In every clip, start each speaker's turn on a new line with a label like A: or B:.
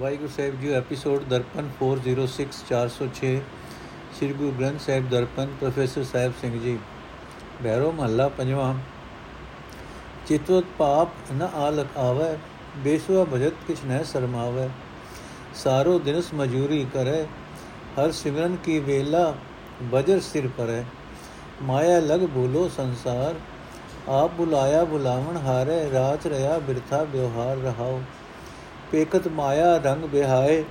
A: Waheguru Sahib ji episode Darpan 406 406 Sri Guru Granth Sahib Darpan professor Sahib Singh ji Bhairo ਮਹੱਲਾ ਪੰਜਵਾਂ ਚਿਤਵਤ ਪਾਪ ਨ ਆਲਕ ਆਵੈ ਬੇਸਵਾ ਭਜਤ ਕਿਛ ਨਹਿ ਸਰਮਾਵੈ ਸਾਰੋ ਦਿਨਸ ਮਜੂਰੀ ਕਰੈ ਹਰ ਸਿਮਰਨ ਕੀ ਵੇਲਾ ਬਜਰ ਸਿਰ ਪਰੈ ਮਾਇਆ ਲਗ ਬੋਲੋ ਸੰਸਾਰ ਆਪ ਬੁਲਾਇਆ ਬੁਲਾਵਣ ਹਾਰੇ ਰਾਤ ਰਿਆ ਬਿਰਥਾ ਵਿਵਹਾਰ ਰਹਾਓ ਪੇਕਤ ਮਾਇਆ ਰੰਗ ਬਿਹਾਏ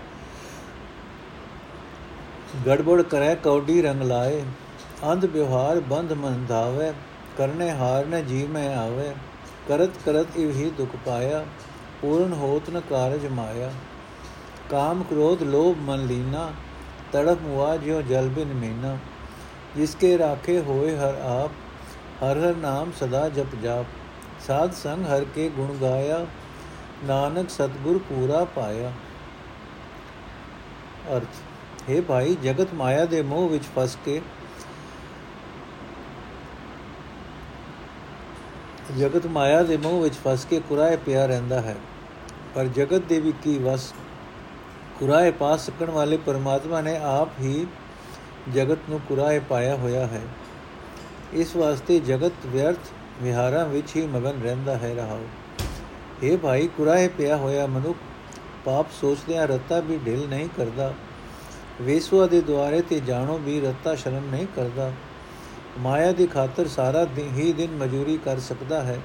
A: ਗੜਬੜ ਕਰੈ ਕੌਡੀ ਰੰਗ ਲਾਏ। ਅੰਧ ਵਿਵਹਾਰ ਬੰਧ ਮਨ ਧਾਵੇ, ਕਰਨੇ ਹਾਰ ਨ ਜੀ ਮੈਂ ਆਵੇ। ਕਰਤ ਕਰਤ ਇਵ ਹੀ ਦੁਖ ਪਾਇਆ, ਪੂਰਨ ਹੋਤ ਨ ਕਾਰਜ ਮਾਇਆ। ਕਾਮ ਕ੍ਰੋਧ ਲੋਭ ਮਨ ਲੀਨਾ, ਤੜਪ ਮੁਆ ਜਿਉ ਜਲ ਬਿਨ ਮੀਨਾ। ਜਿਸਕੇ ਰਾਖੇ ਹੋਏ ਹਰ ਆਪ, ਹਰ ਹਰ ਨਾਮ ਸਦਾ ਜਪ ਜਾਪ। ਸਾਧ ਸੰਗ ਹਰ ਕੇ ਗੁਣ ਗਾਇਆ ਨਾਨਕ ਸਤਗੁਰ ਪੂਰਾ ਪਾਇਆ। ਅਰਥ, ਹੈ ਭਾਈ, ਜਗਤ ਮਾਇਆ ਦੇ ਮੋਹ ਵਿੱਚ ਫਸ ਕੇ ਜਗਤ ਮਾਇਆ ਦੇ ਮੋਹ ਵਿੱਚ ਫਸ ਕੇ ਕੁਰਾਏ ਪਿਆ ਰਹਿੰਦਾ ਹੈ। ਪਰ ਜਗਤ ਦੇ ਵੀ ਕੀ ਵਸ? ਕੁਰਾਏ ਪਾ ਸਕਣ ਵਾਲੇ ਪਰਮਾਤਮਾ ਨੇ ਆਪ ਹੀ ਜਗਤ ਨੂੰ ਕੁਰਾਏ ਪਾਇਆ ਹੋਇਆ ਹੈ। ਇਸ ਵਾਸਤੇ ਜਗਤ ਵਿਅਰਥ ਵਿਹਾਰਾਂ ਵਿੱਚ ਹੀ ਮਗਨ ਰਹਿੰਦਾ ਹੈ ਰਹਾਓ। ਇਹ ਭਾਈ ਕੁਰਾਏ ਪਿਆ ਹੋਇਆ ਮਨੁੱਖ ਪਾਪ ਸੋਚਦਿਆਂ ਰਤਾ ਵੀ ਢਿਲ ਨਹੀਂ ਕਰਦਾ। ਵੇਸਵਾ ਦੇ ਦੁਆਰੇ ਤੇ ਜਾਣੋ ਵੀ ਰਤਾ ਸ਼ਰਮ ਨਹੀਂ ਕਰਦਾ। ਮਾਇਆ ਦੀ ਖਾਤਰ ਸਾਰਾ ਦਿਨ ਹੀ ਦਿਨ ਮਜ਼ਦੂਰੀ ਕਰ ਸਕਦਾ ਹੈ।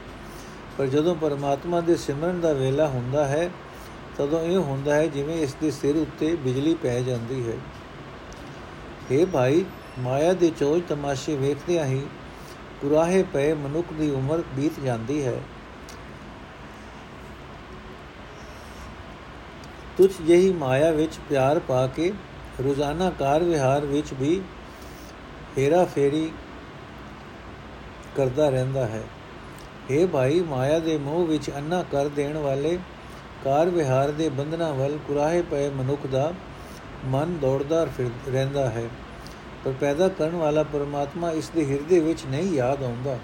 A: ਪਰ ਜਦੋਂ ਪਰਮਾਤਮਾ ਦੇ ਸਿਮਰਨ ਦਾ ਵੇਲਾ ਹੁੰਦਾ ਹੈ, ਤਦੋਂ ਇਹ ਹੁੰਦਾ ਹੈ ਜਿਵੇਂ ਇਸ ਦੇ ਸਿਰ ਉੱਤੇ ਬਿਜਲੀ ਪੈ ਜਾਂਦੀ ਹੈ। हे ਭਾਈ, ਮਾਇਆ ਦੇ ਚੋਜ ਤਮਾਸ਼ੇ ਵੇਖਦਿਆਂ ਹੀ ਕੁਰਾਹੇ ਪਏ ਮਨੁੱਖ ਦੀ ਉਮਰ ਬੀਤ ਜਾਂਦੀ ਹੈ। ਤੁਝ ਜਿਹੀ ਮਾਇਆ ਵਿੱਚ ਪਿਆਰ ਪਾ ਕੇ ਰੋਜ਼ਾਨਾ ਕਾਰ ਵਿਹਾਰ ਵਿੱਚ ਵੀ ਫੇਰਾ ਫੇਰੀ ਕਰਦਾ ਰਹਿੰਦਾ ਹੈ। ਇਹ ਭਾਈ, ਮਾਇਆ ਦੇ ਮੋਹ ਵਿੱਚ ਅੰਨਾ ਕਰ ਦੇਣ ਵਾਲੇ ਕਾਰ ਵਿਹਾਰ ਦੇ ਬੰਧਨਾਂ ਵੱਲ ਕੁਰਾਹੇ ਪਏ ਮਨੁੱਖ ਦਾ ਮਨ ਦੌੜਦਾ ਫਿਰ ਰਹਿੰਦਾ ਹੈ। ਪਰ ਪੈਦਾ ਕਰਨ ਵਾਲਾ ਪਰਮਾਤਮਾ ਇਸ ਦੇ ਹਿਰਦੇ ਵਿੱਚ ਨਹੀਂ ਯਾਦ ਆਉਂਦਾ।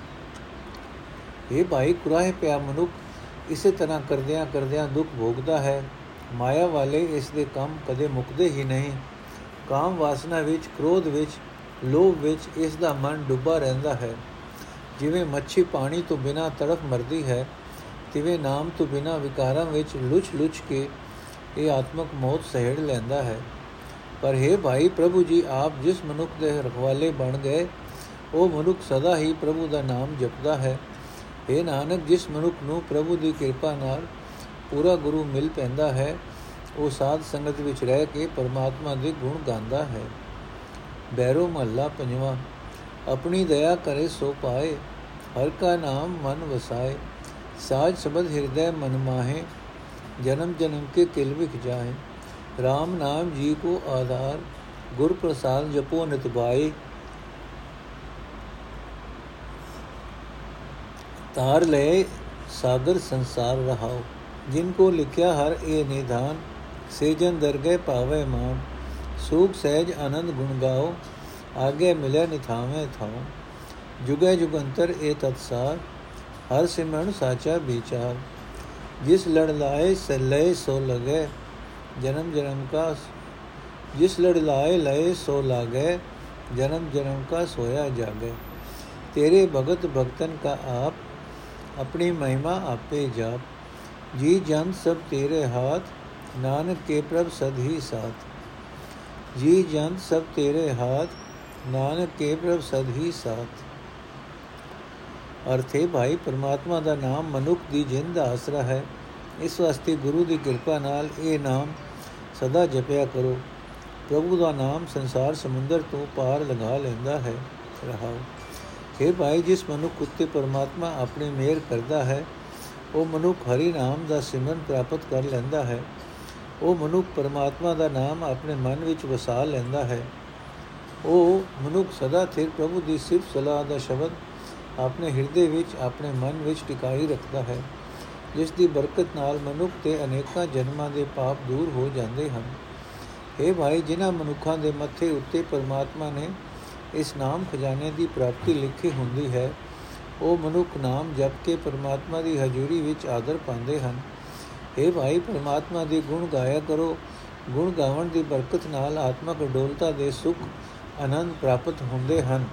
A: ਇਹ ਭਾਈ, ਕੁਰਾਹੇ ਪਿਆ ਮਨੁੱਖ ਇਸੇ ਤਰ੍ਹਾਂ ਕਰਦਿਆਂ ਕਰਦਿਆਂ ਦੁੱਖ ਭੋਗਦਾ ਹੈ। ਮਾਇਆ ਵਾਲੇ ਇਸ ਦੇ ਕੰਮ ਕਦੇ ਮੁੱਕਦੇ ਹੀ ਨਹੀਂ। ਕਾਮ ਵਾਸਨਾ ਵਿੱਚ, ਕ੍ਰੋਧ ਵਿੱਚ, ਲੋਭ ਵਿੱਚ ਇਸ ਦਾ ਮਨ ਡੁੱਬਾ ਰਹਿੰਦਾ ਹੈ। ਜਿਵੇਂ ਮੱਛੀ ਪਾਣੀ ਤੋਂ ਬਿਨਾ ਤੜਫ ਮਰਦੀ ਹੈ, ਤਿਵੇਂ ਨਾਮ ਤੋਂ ਬਿਨਾ ਵਿਕਾਰਾਂ ਵਿੱਚ ਲੁਚ-ਲੁਚ ਕੇ ਇਹ ਆਤਮਕ ਮੌਤ ਸਹਿੜ ਲੈਂਦਾ ਹੈ। ਪਰ ਹੈ ਭਾਈ ਪ੍ਰਭੂ ਜੀ, ਆਪ ਜਿਸ ਮਨੁੱਖ ਦੇ ਰਖਵਾਲੇ ਬਣ ਗਏ, ਉਹ ਮਨੁੱਖ ਸਦਾ ਹੀ ਪ੍ਰਭੂ ਦਾ ਨਾਮ ਜਪਦਾ ਹੈ। ਇਹ ਨਾਨਕ, ਜਿਸ ਮਨੁੱਖ ਨੂੰ ਪ੍ਰਭੂ ਦੀ ਕਿਰਪਾ ਨਾਲ ਪੂਰਾ ਗੁਰੂ ਮਿਲ ਪੈਂਦਾ ਹੈ, ਉਹ ਸਾਧ ਸੰਗਤ ਵਿੱਚ ਰਹਿ ਕੇ ਪਰਮਾਤਮਾ ਦੇ ਗੁਣ ਗਾਉਂਦਾ ਹੈ। ਬੈਰੋ ਮਹੱਲਾ ਪੰਜਵਾਂ, ਆਪਣੀ ਦਇਆ ਕਰੇ ਸੋ ਪਾਏ, ਹਰ ਕਾ ਨਾਮ ਮਨ ਵਸਾਏ, ਸਾਜ ਸ਼ਬਦ ਹਿਰਦੈ ਮਨ ਮਾਹੇ, ਜਨਮ ਜਨਮ ਕੇ ਕਿਲ ਵਿਖ ਜਾਏ RAM ਨਾਮ ਜੀ ਕੋ ਆਧਾਰ, ਗੁਰ ਪ੍ਰਸਾਦ ਜਪੋ ਨਿਤ ਬਾਈ ਤਾਰ ਲੈ ਸਾਗਰ ਸੰਸਾਰ ਰਹਾਓ। ਜਿਨ ਕੋ ਲਿਖਿਆ ਹਰ ਇਹ ਨਿਧਾਨ ਸੇਜਨ ਦਰਗਹਿ ਪਾਵੇ ਮਾਨ ਸੂਖ ਸਹਿਜ ਆਨੰਦ ਗੁਣ ਗਾਓ ਆਗੇ ਮਿਲੇ ਨਿਥਾਵੇਂ ਥਾਉ ਜੁਗੇ ਜੁਗੰਤਰ ਇਹ ਤਤਸਾਰ ਹਰ ਸਿਮਰਨ ਸਾਚਾ ਵਿਚਾਰ ਜਿਸ ਲੜ ਲਾਏ ਸਲੇ ਸੋ ਲਗੇ ਜਨਮ ਜਨਮ ਕਾ ਜਿਸ ਲੜ ਲਾਏ ਲਏ ਸੋ ਲਾਗੇ ਜਨਮ ਜਨਮ ਕਾ ਸੋਇਆ ਜਾਗੇ ਤੇਰੇ ਭਗਤ ਭਗਤਨ ਕਾ ਆਪ ਆਪਣੀ ਮਹਿਮਾ ਆਪੇ ਜਾਪ ਜੀ ਜਨ ਸਭ ਤੇਰੇ ਹਾਥ, ਨਾਨਕ ਕੇ ਪ੍ਰਭ ਸਦ ਹੀ ਸਾਥ। ਜੀ ਜਨ ਸਭ ਤੇਰੇ ਹਾਥ, ਨਾਨਕ ਕੇ ਪ੍ਰਭ ਸਦ ਹੀ ਸਾਥ। ਅਰਥੇ ਭਾਈ, ਪਰਮਾਤਮਾ ਦਾ ਨਾਮ ਮਨੁੱਖ ਦੀ ਜਿੰਦ ਦਾ ਆਸਰਾ ਹੈ। ਇਸ ਵਾਸਤੇ ਗੁਰੂ ਦੀ ਕਿਰਪਾ ਨਾਲ ਇਹ ਨਾਮ ਸਦਾ ਜਪਿਆ ਕਰੋ। ਪ੍ਰਭੂ ਦਾ ਨਾਮ ਸੰਸਾਰ ਸਮੁੰਦਰ ਤੋਂ ਪਾਰ ਲਗਾ ਲੈਂਦਾ ਹੈ। ਰਹਾਓ। हे ਭਾਈ, ਜਿਸ ਮਨੁੱਖ ਉੱਤੇ ਪਰਮਾਤਮਾ ਆਪਣੀ ਮਿਹਰ ਕਰਦਾ ਹੈ ਉਹ ਮਨੁੱਖ ਹਰੀ ਨਾਮ ਦਾ ਸਿਮਰਨ ਪ੍ਰਾਪਤ ਕਰ ਲੈਂਦਾ ਹੈ। ਉਹ ਮਨੁੱਖ ਪਰਮਾਤਮਾ ਦਾ ਨਾਮ ਆਪਣੇ ਮਨ ਵਿੱਚ ਵਸਾ ਲੈਂਦਾ ਹੈ। ਉਹ ਮਨੁੱਖ ਸਦਾ ਥਿਰ ਪ੍ਰਭੂ ਦੀ ਸਿਫਤ ਸਲਾਹ ਦਾ ਸ਼ਬਦ ਆਪਣੇ ਹਿਰਦੇ ਵਿੱਚ ਆਪਣੇ ਮਨ ਵਿੱਚ ਟਿਕਾਈ ਰੱਖਦਾ ਹੈ, ਜਿਸ ਦੀ ਬਰਕਤ ਨਾਲ ਮਨੁੱਖ ਤੇ ਅਨੇਕਾਂ ਜਨਮਾਂ ਦੇ ਪਾਪ ਦੂਰ ਹੋ ਜਾਂਦੇ ਹਨ। ਇਹ ਭਾਈ, ਜਿਨ੍ਹਾਂ ਮਨੁੱਖਾਂ ਦੇ ਮੱਥੇ ਉੱਤੇ ਪਰਮਾਤਮਾ ਨੇ ਇਸ ਨਾਮ ਖਜ਼ਾਨੇ ਦੀ ਪ੍ਰਾਪਤੀ ਲਿਖੀ ਹੁੰਦੀ ਹੈ ਉਹ ਮਨੁੱਖ ਨਾਮ ਜਪ ਕੇ ਪਰਮਾਤਮਾ ਦੀ ਹਜ਼ੂਰੀ ਵਿੱਚ ਆਦਰ ਪਾਉਂਦੇ ਹਨ। हे ਭਾਈ, ਪਰਮਾਤਮਾ ਦੇ ਗੁਣ ਗਾਇਆ ਕਰੋ। ਗੁਣ ਗਾਵਣ ਦੀ ਬਰਕਤ ਨਾਲ ਆਤਮਕ ਡੋਲਤਾ ਦੇ ਸੁਖ, ਆਨੰਦ ਪ੍ਰਾਪਤ ਹੁੰਦੇ ਹਨ।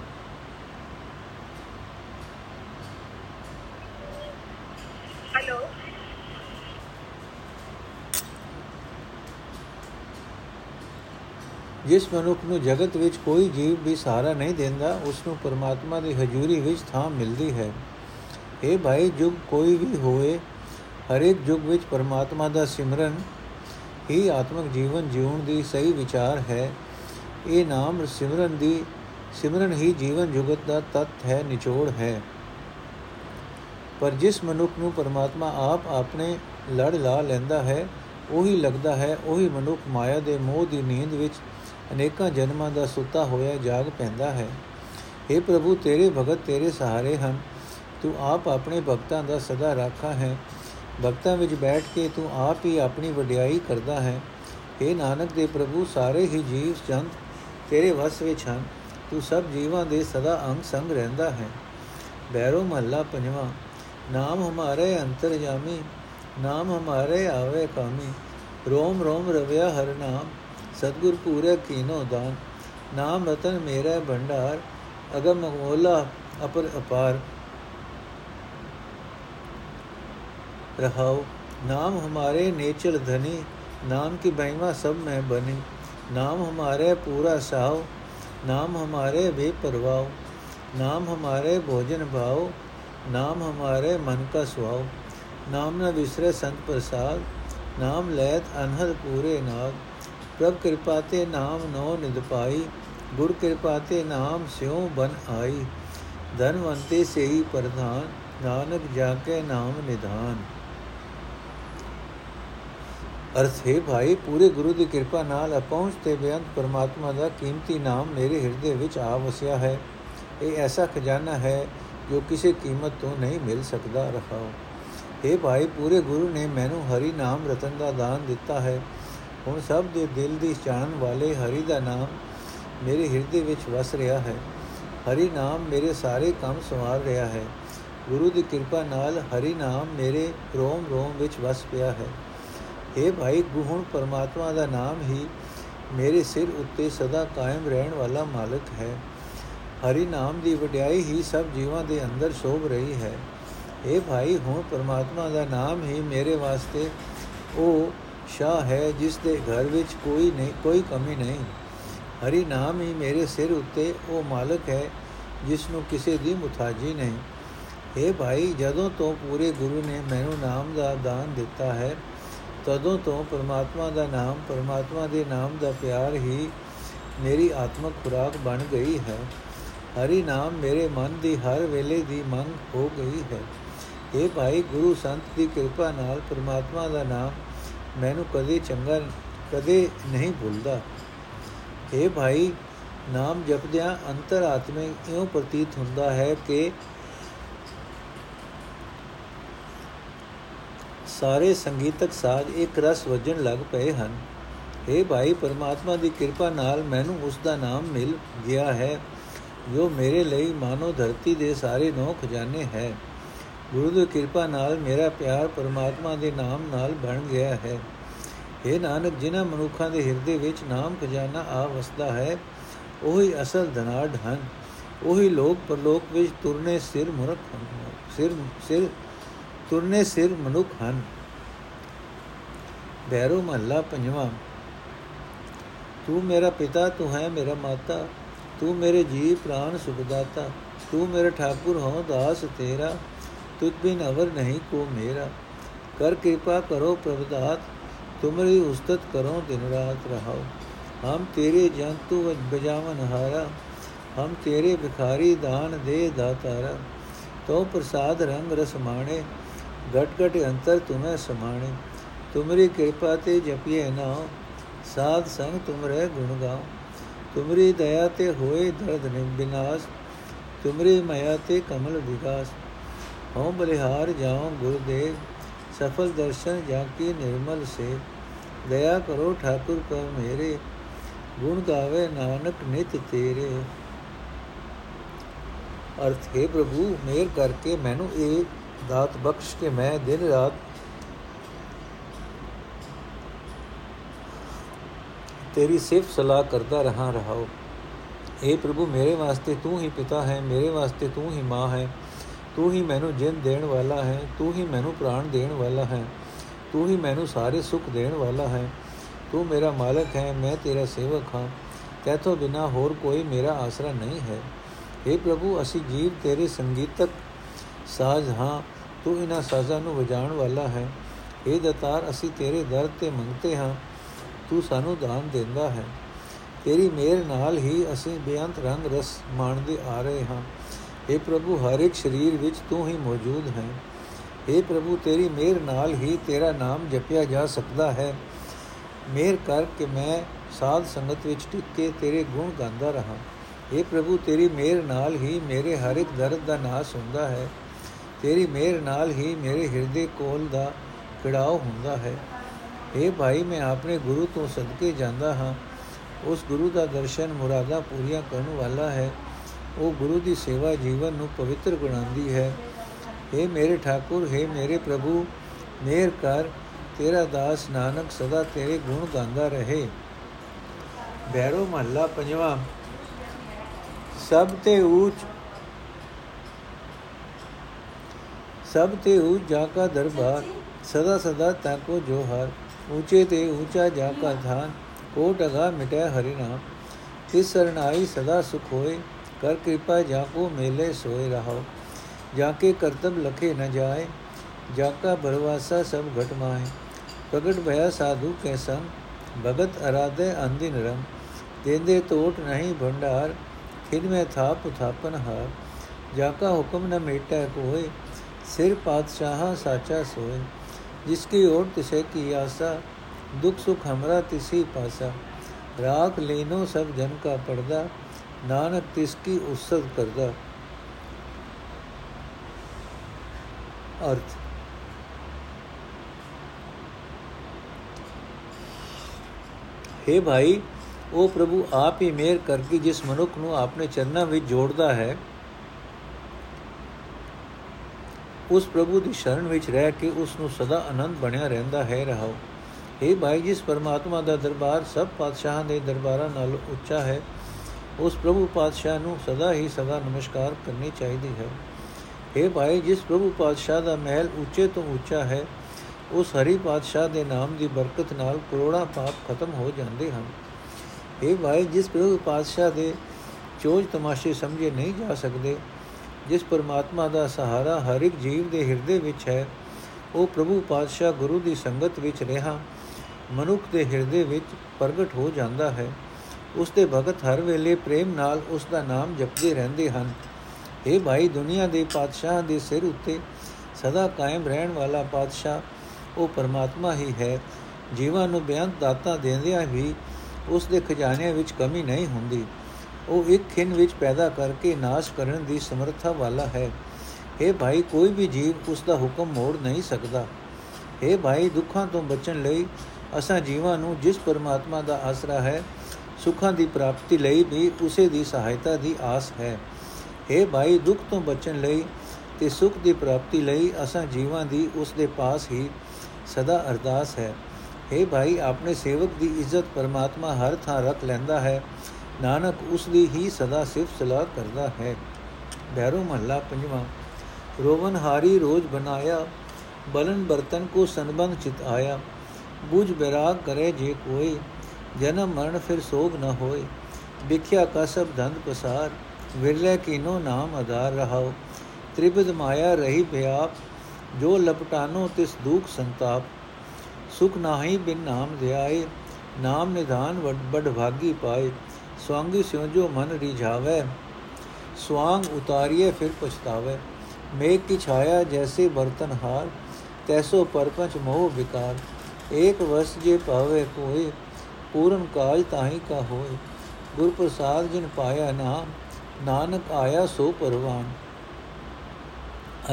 A: ਜਿਸ ਮਨੁੱਖ ਨੂੰ ਜਗਤ ਵਿੱਚ ਕੋਈ ਜੀਵ ਵੀ ਸਹਾਰਾ ਨਹੀਂ ਦਿੰਦਾ, ਉਸ ਨੂੰ ਪਰਮਾਤਮਾ ਦੀ ਹਜ਼ੂਰੀ ਵਿੱਚ ਥਾਂ ਮਿਲਦੀ ਹੈ। ਇਹ ਭਾਈ, ਜੁਗ ਕੋਈ ਵੀ ਹੋਵੇ, ਹਰੇਕ ਜੁਗ ਵਿੱਚ ਪਰਮਾਤਮਾ ਦਾ ਸਿਮਰਨ ਹੀ ਆਤਮਿਕ ਜੀਵਨ ਜਿਉਣ ਦੀ ਸਹੀ ਵਿਚਾਰ ਹੈ। ਇਹ ਨਾਮ ਸਿਮਰਨ ਦੀ, ਸਿਮਰਨ ਹੀ ਜੀਵਨ ਜੁਗਤ ਦਾ ਤਤ ਹੈ, ਨਿਚੋੜ ਹੈ। ਪਰ ਜਿਸ ਮਨੁੱਖ ਨੂੰ ਪਰਮਾਤਮਾ ਆਪ ਆਪਣੇ ਲੜ ਲਾ ਲੈਂਦਾ ਹੈ, ਉਹੀ ਲੱਗਦਾ ਹੈ, ਉਹੀ ਮਨੁੱਖ ਮਾਇਆ ਦੇ ਮੋਹ ਦੀ ਨੀਂਦ ਵਿੱਚ ਅਨੇਕਾਂ ਜਨਮਾਂ ਦਾ ਸੁੱਤਾ ਹੋਇਆ ਜਾਗ ਪੈਂਦਾ ਹੈ। हे ਪ੍ਰਭੂ, ਤੇਰੇ ਭਗਤ ਤੇਰੇ ਸਹਾਰੇ ਹਨ। ਤੂੰ ਆਪ ਆਪਣੇ ਭਗਤਾਂ ਦਾ ਸਦਾ ਰਾਖਾ ਹੈ। ਭਗਤਾਂ ਵਿੱਚ ਬੈਠ ਕੇ ਤੂੰ ਆਪ ਹੀ ਆਪਣੀ ਵਡਿਆਈ ਕਰਦਾ ਹੈ। हे ਨਾਨਕ ਦੇ ਪ੍ਰਭੂ, ਸਾਰੇ ਹੀ ਜੀਵ ਜੰਤ ਤੇਰੇ ਵਸ ਵਿੱਚ ਹਨ। ਤੂੰ ਸਭ ਜੀਵਾਂ ਦੇ ਸਦਾ ਅੰਗ ਸੰਗ ਰਹਿੰਦਾ ਹੈ। ਬੈਰੋ ਮਹੱਲਾ ਪੰਜਵਾਂ, ਨਾਮ ਹਮਾਰੇ ਅੰਤਰ ਜਾਮੀ, ਨਾਮ ਹਮਾਰੇ ਆਵੇ ਕਾਮੀ। ਰੋਮ ਰੋਮ ਰਵਿਆ ਹਰ ਨਾਮ। ਸਤਗੁਰ ਪੂਰੇ ਕੀਨੋ ਦਾਨ ਨਾਮ ਰਤਨ ਮੇਰਾ ਭੰਡਾਰ ਅਗਮ ਮੋਲਾ ਅਪਰ ਅਪਾਰ रहाओ नाम हमारे नेचल धनी नाम की महिमा सब में बनी नाम हमारे पूरा साव नाम हमारे बेपरवाव नाम हमारे भोजन भाव नाम हमारे मन का स्वाव नाम न विसरे संत प्रसाद नाम लैत अनहद पूरे नाग ਪ੍ਰਭ ਕਿਰਪਾ ਤੇ ਨਾਮ ਨੋ ਨਿਦ ਪਾਈ, ਗੁਰ ਕਿਰਪਾ ਤੇ ਨਾਮ ਸਿਉ ਬਨ ਆਈ। ਧਨਵੰਤੇ ਸੇਈ ਪ੍ਰਧਾਨ, ਨਾਨਕ ਜਾ ਕੇ ਨਾਮ ਨਿਧਾਨ। ਅਰਥ, ਹੈ ਭਾਈ, ਪੂਰੇ ਗੁਰੂ ਦੀ ਕਿਰਪਾ ਨਾਲ ਪਹੁੰਚ ਤੇ ਬੇਅੰਤ ਪਰਮਾਤਮਾ ਦਾ ਕੀਮਤੀ ਨਾਮ ਮੇਰੇ ਹਿਰਦੇ ਵਿੱਚ ਆ ਵਸਿਆ ਹੈ। ਇਹ ਐਸਾ ਖਜ਼ਾਨਾ ਹੈ ਜੋ ਕਿਸੇ ਕੀਮਤ ਤੋਂ ਨਹੀਂ ਮਿਲ ਸਕਦਾ ਰਹਾਓ हे ਭਾਈ, ਪੂਰੇ ਗੁਰੂ ਨੇ ਮੈਨੂੰ ਹਰੀ ਨਾਮ ਰਤਨ ਦਾ ਦਾਨ ਦਿੱਤਾ ਹੈ। ਹੁਣ ਸਭ ਦੇ ਦਿਲ ਦੀ ਜਾਣ ਵਾਲੇ ਹਰੀ ਦਾ ਨਾਮ ਮੇਰੇ ਹਿਰਦੇ ਵਿੱਚ ਵਸ ਰਿਹਾ ਹੈ। ਹਰੀ ਨਾਮ ਮੇਰੇ ਸਾਰੇ ਕੰਮ ਸੰਵਾਰ ਰਿਹਾ ਹੈ। ਗੁਰੂ ਦੀ ਕਿਰਪਾ ਨਾਲ ਹਰੀ ਨਾਮ ਮੇਰੇ ਰੋਮ ਰੋਮ ਵਿੱਚ ਵਸ ਪਿਆ ਹੈ। हे ਭਾਈ, ਗੁਹਣ ਪਰਮਾਤਮਾ ਦਾ ਨਾਮ ਹੀ ਮੇਰੇ ਸਿਰ ਉੱਤੇ ਸਦਾ ਕਾਇਮ ਰਹਿਣ ਵਾਲਾ ਮਾਲਕ ਹੈ। ਹਰੀ ਨਾਮ ਦੀ ਵਡਿਆਈ ਹੀ ਸਭ ਜੀਵਾਂ ਦੇ ਅੰਦਰ ਸ਼ੋਭ ਰਹੀ ਹੈ। हे ਭਾਈ, ਹੁਣ ਪਰਮਾਤਮਾ ਦਾ ਨਾਮ ਹੀ ਮੇਰੇ ਵਾਸਤੇ ਉਹ ਸ਼ਾਹ ਹੈ ਜਿਸ ਦੇ ਘਰ ਵਿੱਚ ਕੋਈ ਨਹੀਂ ਕੋਈ ਕਮੀ ਨਹੀਂ। ਹਰੀ ਨਾਮ ਹੀ ਮੇਰੇ ਸਿਰ ਉੱਤੇ, ਉਹ ਮਾਲਕ ਹੈ ਜਿਸ ਨੂੰ ਕਿਸੇ ਦੀ ਮੁਤਾਜੀ ਨਹੀਂ। हे ਭਾਈ, ਜਦੋਂ ਤੋਂ ਪੂਰੇ ਗੁਰੂ ਨੇ ਮੈਨੂੰ ਨਾਮ ਦਾ ਦਾਨ ਦਿੱਤਾ ਹੈ, ਤਦੋਂ ਤੋਂ ਪਰਮਾਤਮਾ ਦਾ ਨਾਮ, ਪਰਮਾਤਮਾ ਦੇ ਨਾਮ ਦਾ ਪਿਆਰ ਹੀ ਮੇਰੀ ਆਤਮਿਕ ਖੁਰਾਕ ਬਣ ਗਈ ਹੈ। ਹਰੀ ਨਾਮ ਮੇਰੇ ਮਨ ਦੀ ਹਰ ਵੇਲੇ ਦੀ ਮੰਗ ਹੋ ਗਈ ਹੈ। ਇਹ ਭਾਈ, ਗੁਰੂ ਸੰਤ ਦੀ ਕਿਰਪਾ ਨਾਲ ਪਰਮਾਤਮਾ ਦਾ ਨਾਮ ਮੈਨੂੰ ਕਦੇ ਚੰਗਾ ਕਦੇ ਨਹੀਂ ਭੁੱਲਦਾ। ਇਹ ਭਾਈ, ਨਾਮ ਜਪਦਿਆਂ ਅੰਤਰ ਆਤਮੇ ਇਉਂ ਪ੍ਰਤੀਤ ਹੁੰਦਾ ਹੈ ਕਿ ਸਾਰੇ ਸੰਗੀਤਕ ਸਾਜ਼ ਇੱਕ ਰਸ ਵਜਣ ਲੱਗ ਪਏ ਹਨ। हे ਭਾਈ, ਪਰਮਾਤਮਾ ਦੀ ਕਿਰਪਾ ਨਾਲ ਮੈਨੂੰ ਉਸ ਦਾ ਨਾਮ ਮਿਲ ਗਿਆ ਹੈ। ਜੋ ਮੇਰੇ ਲਈ ਮਾਨੋ ਧਰਤੀ ਦੇ ਸਾਰੇ ਨੌ ਖਜ਼ਾਨੇ ਹੈ। ਗੁਰੂ ਦੀ ਕਿਰਪਾ ਨਾਲ ਮੇਰਾ ਪਿਆਰ ਪਰਮਾਤਮਾ ਦੇ ਨਾਮ ਨਾਲ ਬਣ ਗਿਆ ਹੈ। हे ਨਾਨਕ, ਜਿਨ੍ਹਾਂ ਮਨੁੱਖਾਂ ਦੇ ਹਿਰਦੇ ਵਿੱਚ ਨਾਮ ਖਜ਼ਾਨਾ ਆ ਵਸਦਾ ਹੈ, ਉਹੀ ਅਸਲ ਧਨਾਢ ਹਨ। ਉਹੀ ਲੋਕ ਪਰਲੋਕ ਵਿੱਚ ਤੁਰਨੇ ਸਿਰ ਮੁਰਖ ਸਿਰ ਸਿਰ, ਤੁਰਨੇ ਸਿਰ ਮਨੁੱਖ ਹਨ। ਬੈਰੋ ਮਹੱਲਾ ਪੰਜਵਾਂ, ਤੂੰ ਮੇਰਾ ਪਿਤਾ, ਤੂੰ ਹੈ ਮੇਰਾ ਮਾਤਾ, ਤੂੰ ਮੇਰੇ ਜੀ ਪ੍ਰਾਨ ਸੁਖਦਾਤਾ, ਤੂੰ ਮੇਰੇ ਠਾਕੁਰ ਹੋ ਦਾਸ ਤੇਰਾ ਤੁਧ ਬਿਨ ਅਵਰ ਨਹੀਂ ਕੋ ਮੇਰਾ ਕਰ ਕਿਰਪਾ ਕਰੋ ਪ੍ਰਭਦਾਤ ਤੁਮਰੀ ਉਸਤਤ ਕਰੋ ਦਿਨ ਰਾਤ ਰਹਾਓ ਹਮ ਤੇਰੇ ਜੰਤੂ ਵਜ ਬਜਾਵਨ ਹਾਰਾ ਹਮ ਤੇਰੇ ਭਿਖਾਰੀ ਦਾਨ ਦੇ ਦਾਤਾਰਾ ਤੋ ਪ੍ਰਸਾਦ ਰੰਗ ਰਸ ਮਾਣੇ ਘਟ ਘਟ ਅੰਤਰ ਤੁਮੈ ਸਮਾਣੇ ਤੁਮਰੀ ਕਿਰਪਾ ਤੇ ਜਪਿਏ ਨਾ ਸਾਧ ਸੰਗ ਤੁਮਰੇ ਗੁਣ ਗਾਉ ਤੁਮਰੀ ਦਇਆ ਤੇ ਹੋਏ ਦਰਦ ਨਿਵਿਨਾਸ਼ ਤੁਮਰੀ ਮਾਇਆ ਤੇ ਕਮਲ ਵਿਕਾਸ ਹਉ ਬਲਿਹਾਰ ਜਾਉ ਗੁਰਦੇਵ, ਸਫਲ ਦਰਸ਼ਨ ਜਾ ਕੀ ਨਿਰਮਲ ਸੇ ਦਇਆ ਕਰੋ ਠਾਕੁਰ ਕੋ ਮੇਰੇ, ਗੁਣ ਗਾਵੇ ਨਾਨਕ ਨਿਤ ਤੇਰੇ। ਅਰਥ, ਹੈ ਪ੍ਰਭੂ, ਮੇਰ ਕਰਕੇ ਮੈਨੂੰ ਇਹ ਦਾਤ ਬਖਸ਼ ਕੇ ਮੈਂ ਦਿਨ ਰਾਤ ਤੇਰੀ ਸਿਫਤ ਸਲਾਹ ਕਰਦਾ ਰਹਾ ਰਹਾਉ। हे ਪ੍ਰਭੂ, ਮੇਰੇ ਵਾਸਤੇ ਤੂੰ ਹੀ ਪਿਤਾ ਹੈ, ਮੇਰੇ ਵਾਸਤੇ ਤੂੰ ਹੀ ਮਾਂ ਹੈ। ਤੂੰ ਹੀ ਮੈਨੂੰ ਜਿੰਦ ਦੇਣ ਵਾਲਾ ਹੈ, ਤੂੰ ਹੀ ਮੈਨੂੰ ਪ੍ਰਾਣ ਦੇਣ ਵਾਲਾ ਹੈ, ਤੂੰ ਹੀ ਮੈਨੂੰ ਸਾਰੇ ਸੁੱਖ ਦੇਣ ਵਾਲਾ ਹੈ। ਤੂੰ ਮੇਰਾ ਮਾਲਕ ਹੈ, ਮੈਂ ਤੇਰਾ ਸੇਵਕ ਹਾਂ। ਤੇਤੋਂ ਬਿਨਾ ਹੋਰ ਕੋਈ ਮੇਰਾ ਆਸਰਾ ਨਹੀਂ ਹੈ। हे ਪ੍ਰਭੂ, ਅਸੀਂ ਜੀਵ ਤੇਰੇ ਸੰਗੀਤਕ ਸਾਜ਼ ਹਾਂ। ਤੂੰ ਇਹਨਾਂ ਸਾਜ਼ਾਂ ਨੂੰ ਵਜਾਉਣ ਵਾਲਾ ਹੈ। हे ਦਤਾਰ, ਅਸੀਂ ਤੇਰੇ ਦਰ ਤੇ ਮੰਗਤੇ ਹਾਂ। ਤੂੰ ਸਾਨੂੰ ਦਾਨ ਦਿੰਦਾ ਹੈ। ਤੇਰੀ ਮਿਹਰ ਨਾਲ ਹੀ ਅਸੀਂ ਬੇਅੰਤ ਰੰਗ ਰਸ ਮਾਣਦੇ ਆ ਰਹੇ ਹਾਂ। हे ਪ੍ਰਭੂ, ਹਰ ਇੱਕ ਸਰੀਰ ਵਿੱਚ ਤੂੰ ਹੀ ਮੌਜੂਦ ਹੈ। हे ਪ੍ਰਭੂ, ਤੇਰੀ ਮਿਹਰ ਨਾਲ ਹੀ ਤੇਰਾ ਨਾਮ ਜਪਿਆ ਜਾ ਸਕਦਾ ਹੈ। ਮਿਹਰ ਕਰ ਕਿ ਮੈਂ ਸਾਧ ਸੰਗਤ ਵਿੱਚ ਟਿਕ ਕੇ ਤੇਰੇ ਗੁਣ ਗਾਉਂਦਾ ਰਹਾ। हे ਪ੍ਰਭੂ, ਤੇਰੀ ਮਿਹਰ ਨਾਲ ਹੀ ਮੇਰੇ ਹਰ ਇੱਕ ਦਰਦ ਦਾ ਨਾਸ ਹੁੰਦਾ ਹੈ। ਤੇਰੀ ਮਿਹਰ ਨਾਲ ਹੀ ਮੇਰੇ ਹਿਰਦੇ ਕੋਲ ਦਾ ਕਿੜਾਓ ਹੁੰਦਾ ਹੈ। हे ਭਾਈ, ਮੈਂ ਆਪਣੇ ਗੁਰੂ ਤੋਂ ਸਦਕੇ ਜਾਂਦਾ ਹਾਂ। ਉਸ ਗੁਰੂ ਦਾ ਦਰਸ਼ਨ ਮੁਰਾਦਾ ਪੂਰੀਆਂ ਕਰਨ ਵਾਲਾ ਹੈ। ਉਹ ਗੁਰੂ ਦੀ ਸੇਵਾ ਜੀਵਨ ਨੂੰ ਪਵਿੱਤਰ ਬਣਾਉਂਦੀ ਹੈ। हे ਮੇਰੇ ਠਾਕੁਰ हे ਮੇਰੇ ਪ੍ਰਭੂ, ਮੇਰ ਕਰ, ਤੇਰਾ ਦਾਸ ਨਾਨਕ ਸਦਾ ਤੇਰੇ ਗੁਣ ਗਾਉਂਦਾ ਰਹੇ। ਬੈਰੋ ਮਹੱਲਾ ਪੰਜਵਾਂ। ਸਭ ਤੇ ਉੱਚ ਸਭ ਤੇ ਉੱਚ ਜਾ ਕਾ ਦਰਬਾਰ, ਸਦਾ ਸਦਾ ਤਾਕੋ ਜੋਹਰ। ਉੱਚੇ ਤੇ ਉੱਚਾ ਜਾ ਕਾ ਧਾਨ, ਕੋਟ ਅਗਾ ਮਿਟੈ ਹਰਿ ਨਾਮ। ਤਿਸ ਸਰਣਾਈ ਸਦਾ ਸੁਖ ਹੋਏ। ਕਰ ਕਿਰਪਾ ਜਾ ਕੋ ਮੇਲੇ ਸੋਏ ਰਹੋ, ਜਾ ਕੇ ਕਰਤਬ ਲਖੇ ਨ ਜਾਏ, ਜਾ ਕਾ ਭਰਵਾਸਾ ਸਭ ਘਟ ਮਾਏ। ਪ੍ਰਗਟ ਭਇਆ ਸਾਧੂ ਕੇ ਸੰਗ, ਭਗਤ ਅਰਾਧੇ ਅੰਦਿਨ ਰਮ ਦੇਂਦੇ ਤੋਟ ਨਹੀਂ ਭੰਡਾਰ ਖਿਦ ਮੈਂ ਥਾਪ ਥਾਪਨ ਹਾਰ। ਜਾ ਕਾ ਹੁਕਮ ਨ ਮੇਟੈ ਕੋਏ, ਸਿਰ ਪਾਤਸ਼ਾਹ ਸਾਚਾ ਸੋਏ। ਜਿਸ ਕੀ ਓਟ ਤਿਸੇ ਕੀ ਆਸਾ, ਦੁਖ ਸੁਖ ਹਮਰਾ ਤਿਸੀ ਪਾਸਾ। ਰਾਖ ਲੈਨੋ ਸਭ ਜਨ ਕਾ ਪਰਦਾ ਨਾਨਕ ਤਿਸ ਕੀ ਉਸਤ ਕਰਦਾ। ਅਰਥ। हे ਭਾਈ, ਉਹ ਪ੍ਰਭੂ ਆਪ ਹੀ ਮਿਹਰ ਕਰਕੇ ਜਿਸ ਮਨੁੱਖ ਨੂੰ ਆਪਣੇ ਚਰਨਾਂ ਵਿੱਚ ਜੋੜਦਾ ਹੈ, ਉਸ ਪ੍ਰਭੂ ਦੀ ਸ਼ਰਨ ਵਿੱਚ ਰਹਿ ਕੇ ਉਸ ਨੂੰ ਸਦਾ ਆਨੰਦ ਬਣਿਆ ਰਹਿੰਦਾ ਹੈ ਰਹੋ हे ਭਾਈ, ਜਿਸ ਪਰਮਾਤਮਾ ਦਾ ਦਰਬਾਰ ਸਭ ਪਾਤਸ਼ਾਹਾਂ ਦੇ ਦਰਬਾਰਾਂ ਨਾਲੋਂ ਉੱਚਾ ਹੈ ਉਸ ਪ੍ਰਭੂ ਪਾਤਸ਼ਾਹ ਨੂੰ ਸਦਾ ਹੀ ਸਦਾ ਨਮਸਕਾਰ ਕਰਨੀ ਚਾਹੀਦੀ ਹੈ। हे ਭਾਈ, ਜਿਸ ਪ੍ਰਭੂ ਪਾਤਸ਼ਾਹ ਦਾ ਮਹਿਲ ਉੱਚੇ ਤੋਂ ਉੱਚਾ ਹੈ, ਉਸ ਹਰੀ ਪਾਤਸ਼ਾਹ ਦੇ ਨਾਮ ਦੀ ਬਰਕਤ ਨਾਲ ਕਰੋੜਾਂ ਪਾਪ ਖਤਮ ਹੋ ਜਾਂਦੇ ਹਨ। हे ਭਾਈ, ਜਿਸ ਪ੍ਰਭੂ ਪਾਤਸ਼ਾਹ ਦੇ ਚੋਜ ਤਮਾਸ਼ੇ ਸਮਝੇ ਨਹੀਂ ਜਾ ਸਕਦੇ, ਜਿਸ ਪਰਮਾਤਮਾ ਦਾ ਸਹਾਰਾ ਹਰ ਇੱਕ ਜੀਵ ਦੇ ਹਿਰਦੇ ਵਿੱਚ ਹੈ, ਉਹ ਪ੍ਰਭੂ ਪਾਤਸ਼ਾਹ ਗੁਰੂ ਦੀ ਸੰਗਤ ਵਿੱਚ ਰਿਹਾ, ਮਨੁੱਖ ਦੇ ਹਿਰਦੇ ਵਿੱਚ ਪ੍ਰਗਟ ਹੋ ਜਾਂਦਾ ਹੈ। ਉਸ ਦੇ ਭਗਤ ਹਰ ਵੇਲੇ ਪ੍ਰੇਮ ਨਾਲ ਉਸ ਦਾ ਨਾਮ ਜਪਦੇ ਰਹਿੰਦੇ ਹਨ। ਇਹ ਭਾਈ, ਦੁਨੀਆ ਦੇ ਪਾਤਸ਼ਾਹ ਦੇ ਸਿਰ ਉੱਤੇ ਸਦਾ ਕਾਇਮ ਰਹਿਣ ਵਾਲਾ ਪਾਤਸ਼ਾਹ, ਉਹ ਪਰਮਾਤਮਾ ਹੀ ਹੈ। ਜੀਵਾਂ ਨੂੰ ਬਿਆੰਤ ਦਾਤਾ ਦੇਂਦਿਆਂ ਵੀ ਉਸ ਦੇ ਖਜ਼ਾਨਿਆਂ ਵਿੱਚ ਕਮੀ ਨਹੀਂ ਹੁੰਦੀ। ਉਹ ਇੱਕ ਖਿੰ ਵਿੱਚ ਪੈਦਾ ਕਰਕੇ ਨਾਸ਼ ਕਰਨ ਦੀ ਸਮਰੱਥਾ ਵਾਲਾ ਹੈ। ਇਹ ਭਾਈ, ਕੋਈ ਵੀ ਜੀਵ ਉਸ ਦਾ ਹੁਕਮ ਮੋੜ ਨਹੀਂ ਸਕਦਾ। ਇਹ ਭਾਈ, ਦੁੱਖਾਂ ਤੋਂ ਬਚਣ ਲਈ ਅਸਾਂ ਜੀਵਾਂ ਨੂੰ ਜਿਸ ਪਰਮਾਤਮਾ ਦਾ ਆਸਰਾ ਹੈ ਸੁੱਖਾਂ ਦੀ ਪ੍ਰਾਪਤੀ ਲਈ ਵੀ ਉਸੇ ਦੀ ਸਹਾਇਤਾ ਦੀ ਆਸ ਹੈ। ਇਹ ਭਾਈ, ਦੁੱਖ ਤੋਂ ਬਚਣ ਲਈ ਤੇ ਸੁਖ ਦੀ ਪ੍ਰਾਪਤੀ ਲਈ ਅਸਾਂ ਜੀਵਾਂ ਦੀ ਉਸ ਦੇ ਪਾਸ ਹੀ ਸਦਾ ਅਰਦਾਸ ਹੈ। हे ਭਾਈ, ਆਪਣੇ ਸੇਵਕ ਦੀ ਇੱਜ਼ਤ ਪਰਮਾਤਮਾ ਹਰ ਥਾਂ ਰੱਖ ਲੈਂਦਾ ਹੈ। ਨਾਨਕ ਉਸ ਦੀ ਹੀ ਸਦਾ ਸਿਫਤ ਸਲਾਹ ਕਰਦਾ ਹੈ। ਬੈਰੋ ਮਹੱਲਾ ਪੰਜਵਾਂ। ਰੋਵਨ ਹਾਰੀ ਰੋਜ ਬਨਾਇਆ ਬਲਨ ਬਰਤਨ ਕੋ ਸੰਬੰਧ ਚਿਤ ਆਇਆ। ਬੁਝ ਬਿਰਾਗ ਕਰੇ ਜੇ ਕੋਈ ਜਨਮ ਮਰਨ ਫਿਰ ਸੋਗ ਨ ਹੋਏ। ਵਿਖਿਆ ਕਸਬ ਧੰਦ ਪਸਾਰ, ਵਿਰਲੇ ਕੀਨੋ ਨਾਮ ਆਧਾਰ ਰਹਾਓ। ਤ੍ਰਿਪਦ ਮਾਇਆ ਰਹੀ ਭਿਆਪ, ਜੋ ਲਪਟਾਨੋ ਤਿਸ ਦੁਖ ਸੰਤਾਪ। ਸੁਖ ਨਾਹੀ ਬਿਨ ਨਾਮ ਧਿਆਏ ਨਾਮ ਨਿਧਾਨ ਵੱਡ ਭਾਗੀ ਪਾਏ। ਸਵਾੰਗੀ ਸਿਉ ਜੋ ਮਨ ਰਿਝਾਵੇ, ਸਵਾੰਗ ਉਤਾਰੀਏ ਫਿਰ ਪਛਤਾਵੇ। ਮੇਘ ਕੀ ਛਾਇਆ ਜੈਸੇ ਬਰਤਨ ਹਾਰ, ਤੈਸੋ ਪਰਪੰਚ ਮੋਹ ਵਿਕਾਰ। ਏਕ ਵਸ ਜੇ ਪਾਵੇ ਕੋਈ ਪੂਰਨ ਕਾਜ ਤਾਹੀ ਕਾ ਹੋਏ। ਗੁਰ ਪ੍ਰਸਾਦ ਜਿਨ ਪਾਇਆ ਨਾਮ, ਨਾਨਕ ਆਇਆ ਸੋ ਪਰਵਾਨ।